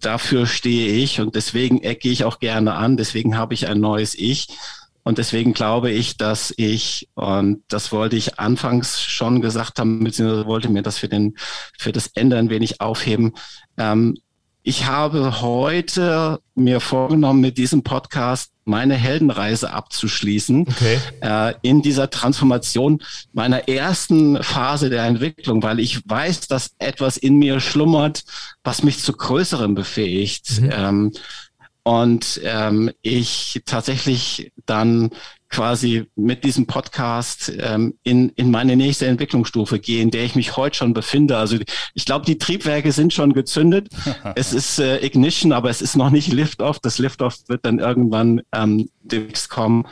dafür stehe ich und deswegen ecke ich auch gerne an, deswegen habe ich ein neues Ich. Und deswegen glaube ich, dass ich, und das wollte ich anfangs schon gesagt haben, beziehungsweise wollte mir das für, den, für das Ende ein wenig aufheben, ähm, ich habe heute mir vorgenommen, mit diesem Podcast meine Heldenreise abzuschließen. Okay. Äh, in dieser Transformation meiner ersten Phase der Entwicklung, weil ich weiß, dass etwas in mir schlummert, was mich zu Größerem befähigt. Mhm. Ähm, und ähm, ich tatsächlich dann quasi mit diesem Podcast ähm, in, in meine nächste Entwicklungsstufe gehe, in der ich mich heute schon befinde. Also ich glaube, die Triebwerke sind schon gezündet. es ist äh, Ignition, aber es ist noch nicht Liftoff. Das Liftoff wird dann irgendwann ähm, demnächst kommen.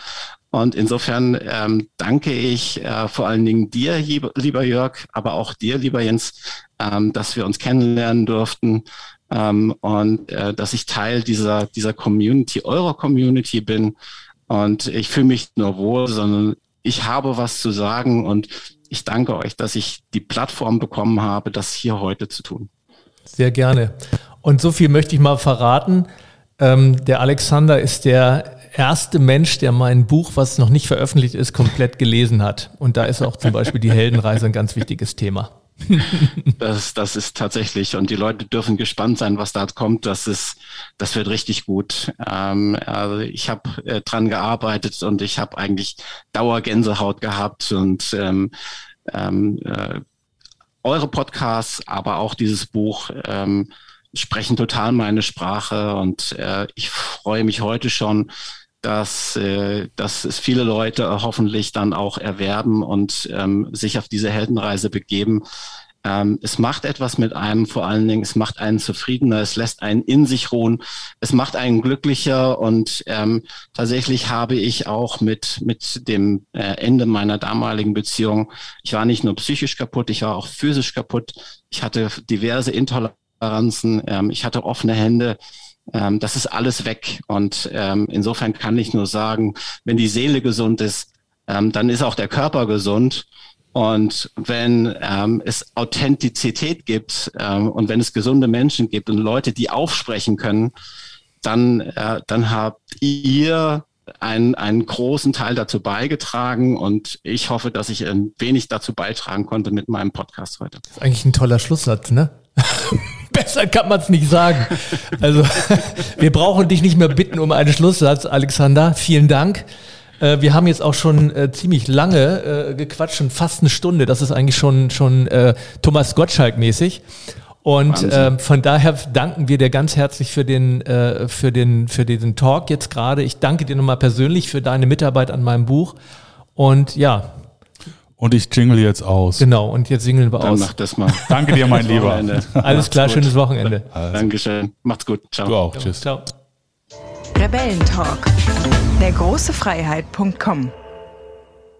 Und insofern ähm, danke ich äh, vor allen Dingen dir, lieber Jörg, aber auch dir, lieber Jens, ähm, dass wir uns kennenlernen durften ähm, und äh, dass ich Teil dieser, dieser Community, eurer Community bin. Und ich fühle mich nur wohl, sondern ich habe was zu sagen und ich danke euch, dass ich die Plattform bekommen habe, das hier heute zu tun. Sehr gerne. Und so viel möchte ich mal verraten. Ähm, der Alexander ist der erste Mensch, der mein Buch, was noch nicht veröffentlicht ist, komplett gelesen hat. Und da ist auch zum Beispiel die Heldenreise ein ganz wichtiges Thema. das, das ist tatsächlich, und die Leute dürfen gespannt sein, was da kommt. Das ist, das wird richtig gut. Ähm, also ich habe äh, dran gearbeitet und ich habe eigentlich Dauergänsehaut gehabt und ähm, ähm, äh, eure Podcasts, aber auch dieses Buch ähm, sprechen total meine Sprache und äh, ich freue mich heute schon, dass, äh, dass es viele Leute hoffentlich dann auch erwerben und ähm, sich auf diese Heldenreise begeben. Ähm, es macht etwas mit einem, vor allen Dingen, es macht einen zufriedener, es lässt einen in sich ruhen, es macht einen glücklicher und ähm, tatsächlich habe ich auch mit, mit dem äh, Ende meiner damaligen Beziehung, ich war nicht nur psychisch kaputt, ich war auch physisch kaputt, ich hatte diverse Intoleranzen, ähm, ich hatte offene Hände, ähm, das ist alles weg. Und ähm, insofern kann ich nur sagen, wenn die Seele gesund ist, ähm, dann ist auch der Körper gesund. Und wenn ähm, es Authentizität gibt ähm, und wenn es gesunde Menschen gibt und Leute, die aufsprechen können, dann, äh, dann habt ihr einen, einen großen Teil dazu beigetragen und ich hoffe, dass ich ein wenig dazu beitragen konnte mit meinem Podcast heute. Das ist eigentlich ein toller Schlusssatz, ne? Besser kann man es nicht sagen. Also, wir brauchen dich nicht mehr bitten um einen Schlusssatz, Alexander. Vielen Dank. Äh, wir haben jetzt auch schon äh, ziemlich lange äh, gequatscht, schon fast eine Stunde. Das ist eigentlich schon, schon äh, Thomas Gottschalk-mäßig. Und äh, von daher danken wir dir ganz herzlich für den, äh, für den, für diesen Talk jetzt gerade. Ich danke dir nochmal persönlich für deine Mitarbeit an meinem Buch. Und ja, und ich jingle jetzt aus. Genau, und jetzt jingeln wir Dann aus. Mach das mal. Danke dir, mein Lieber. Alles klar, gut. schönes Wochenende. Also. Dankeschön. Macht's gut. Ciao. Du auch. Tschüss. Ciao. Rebellentalk. Der große Freiheit.com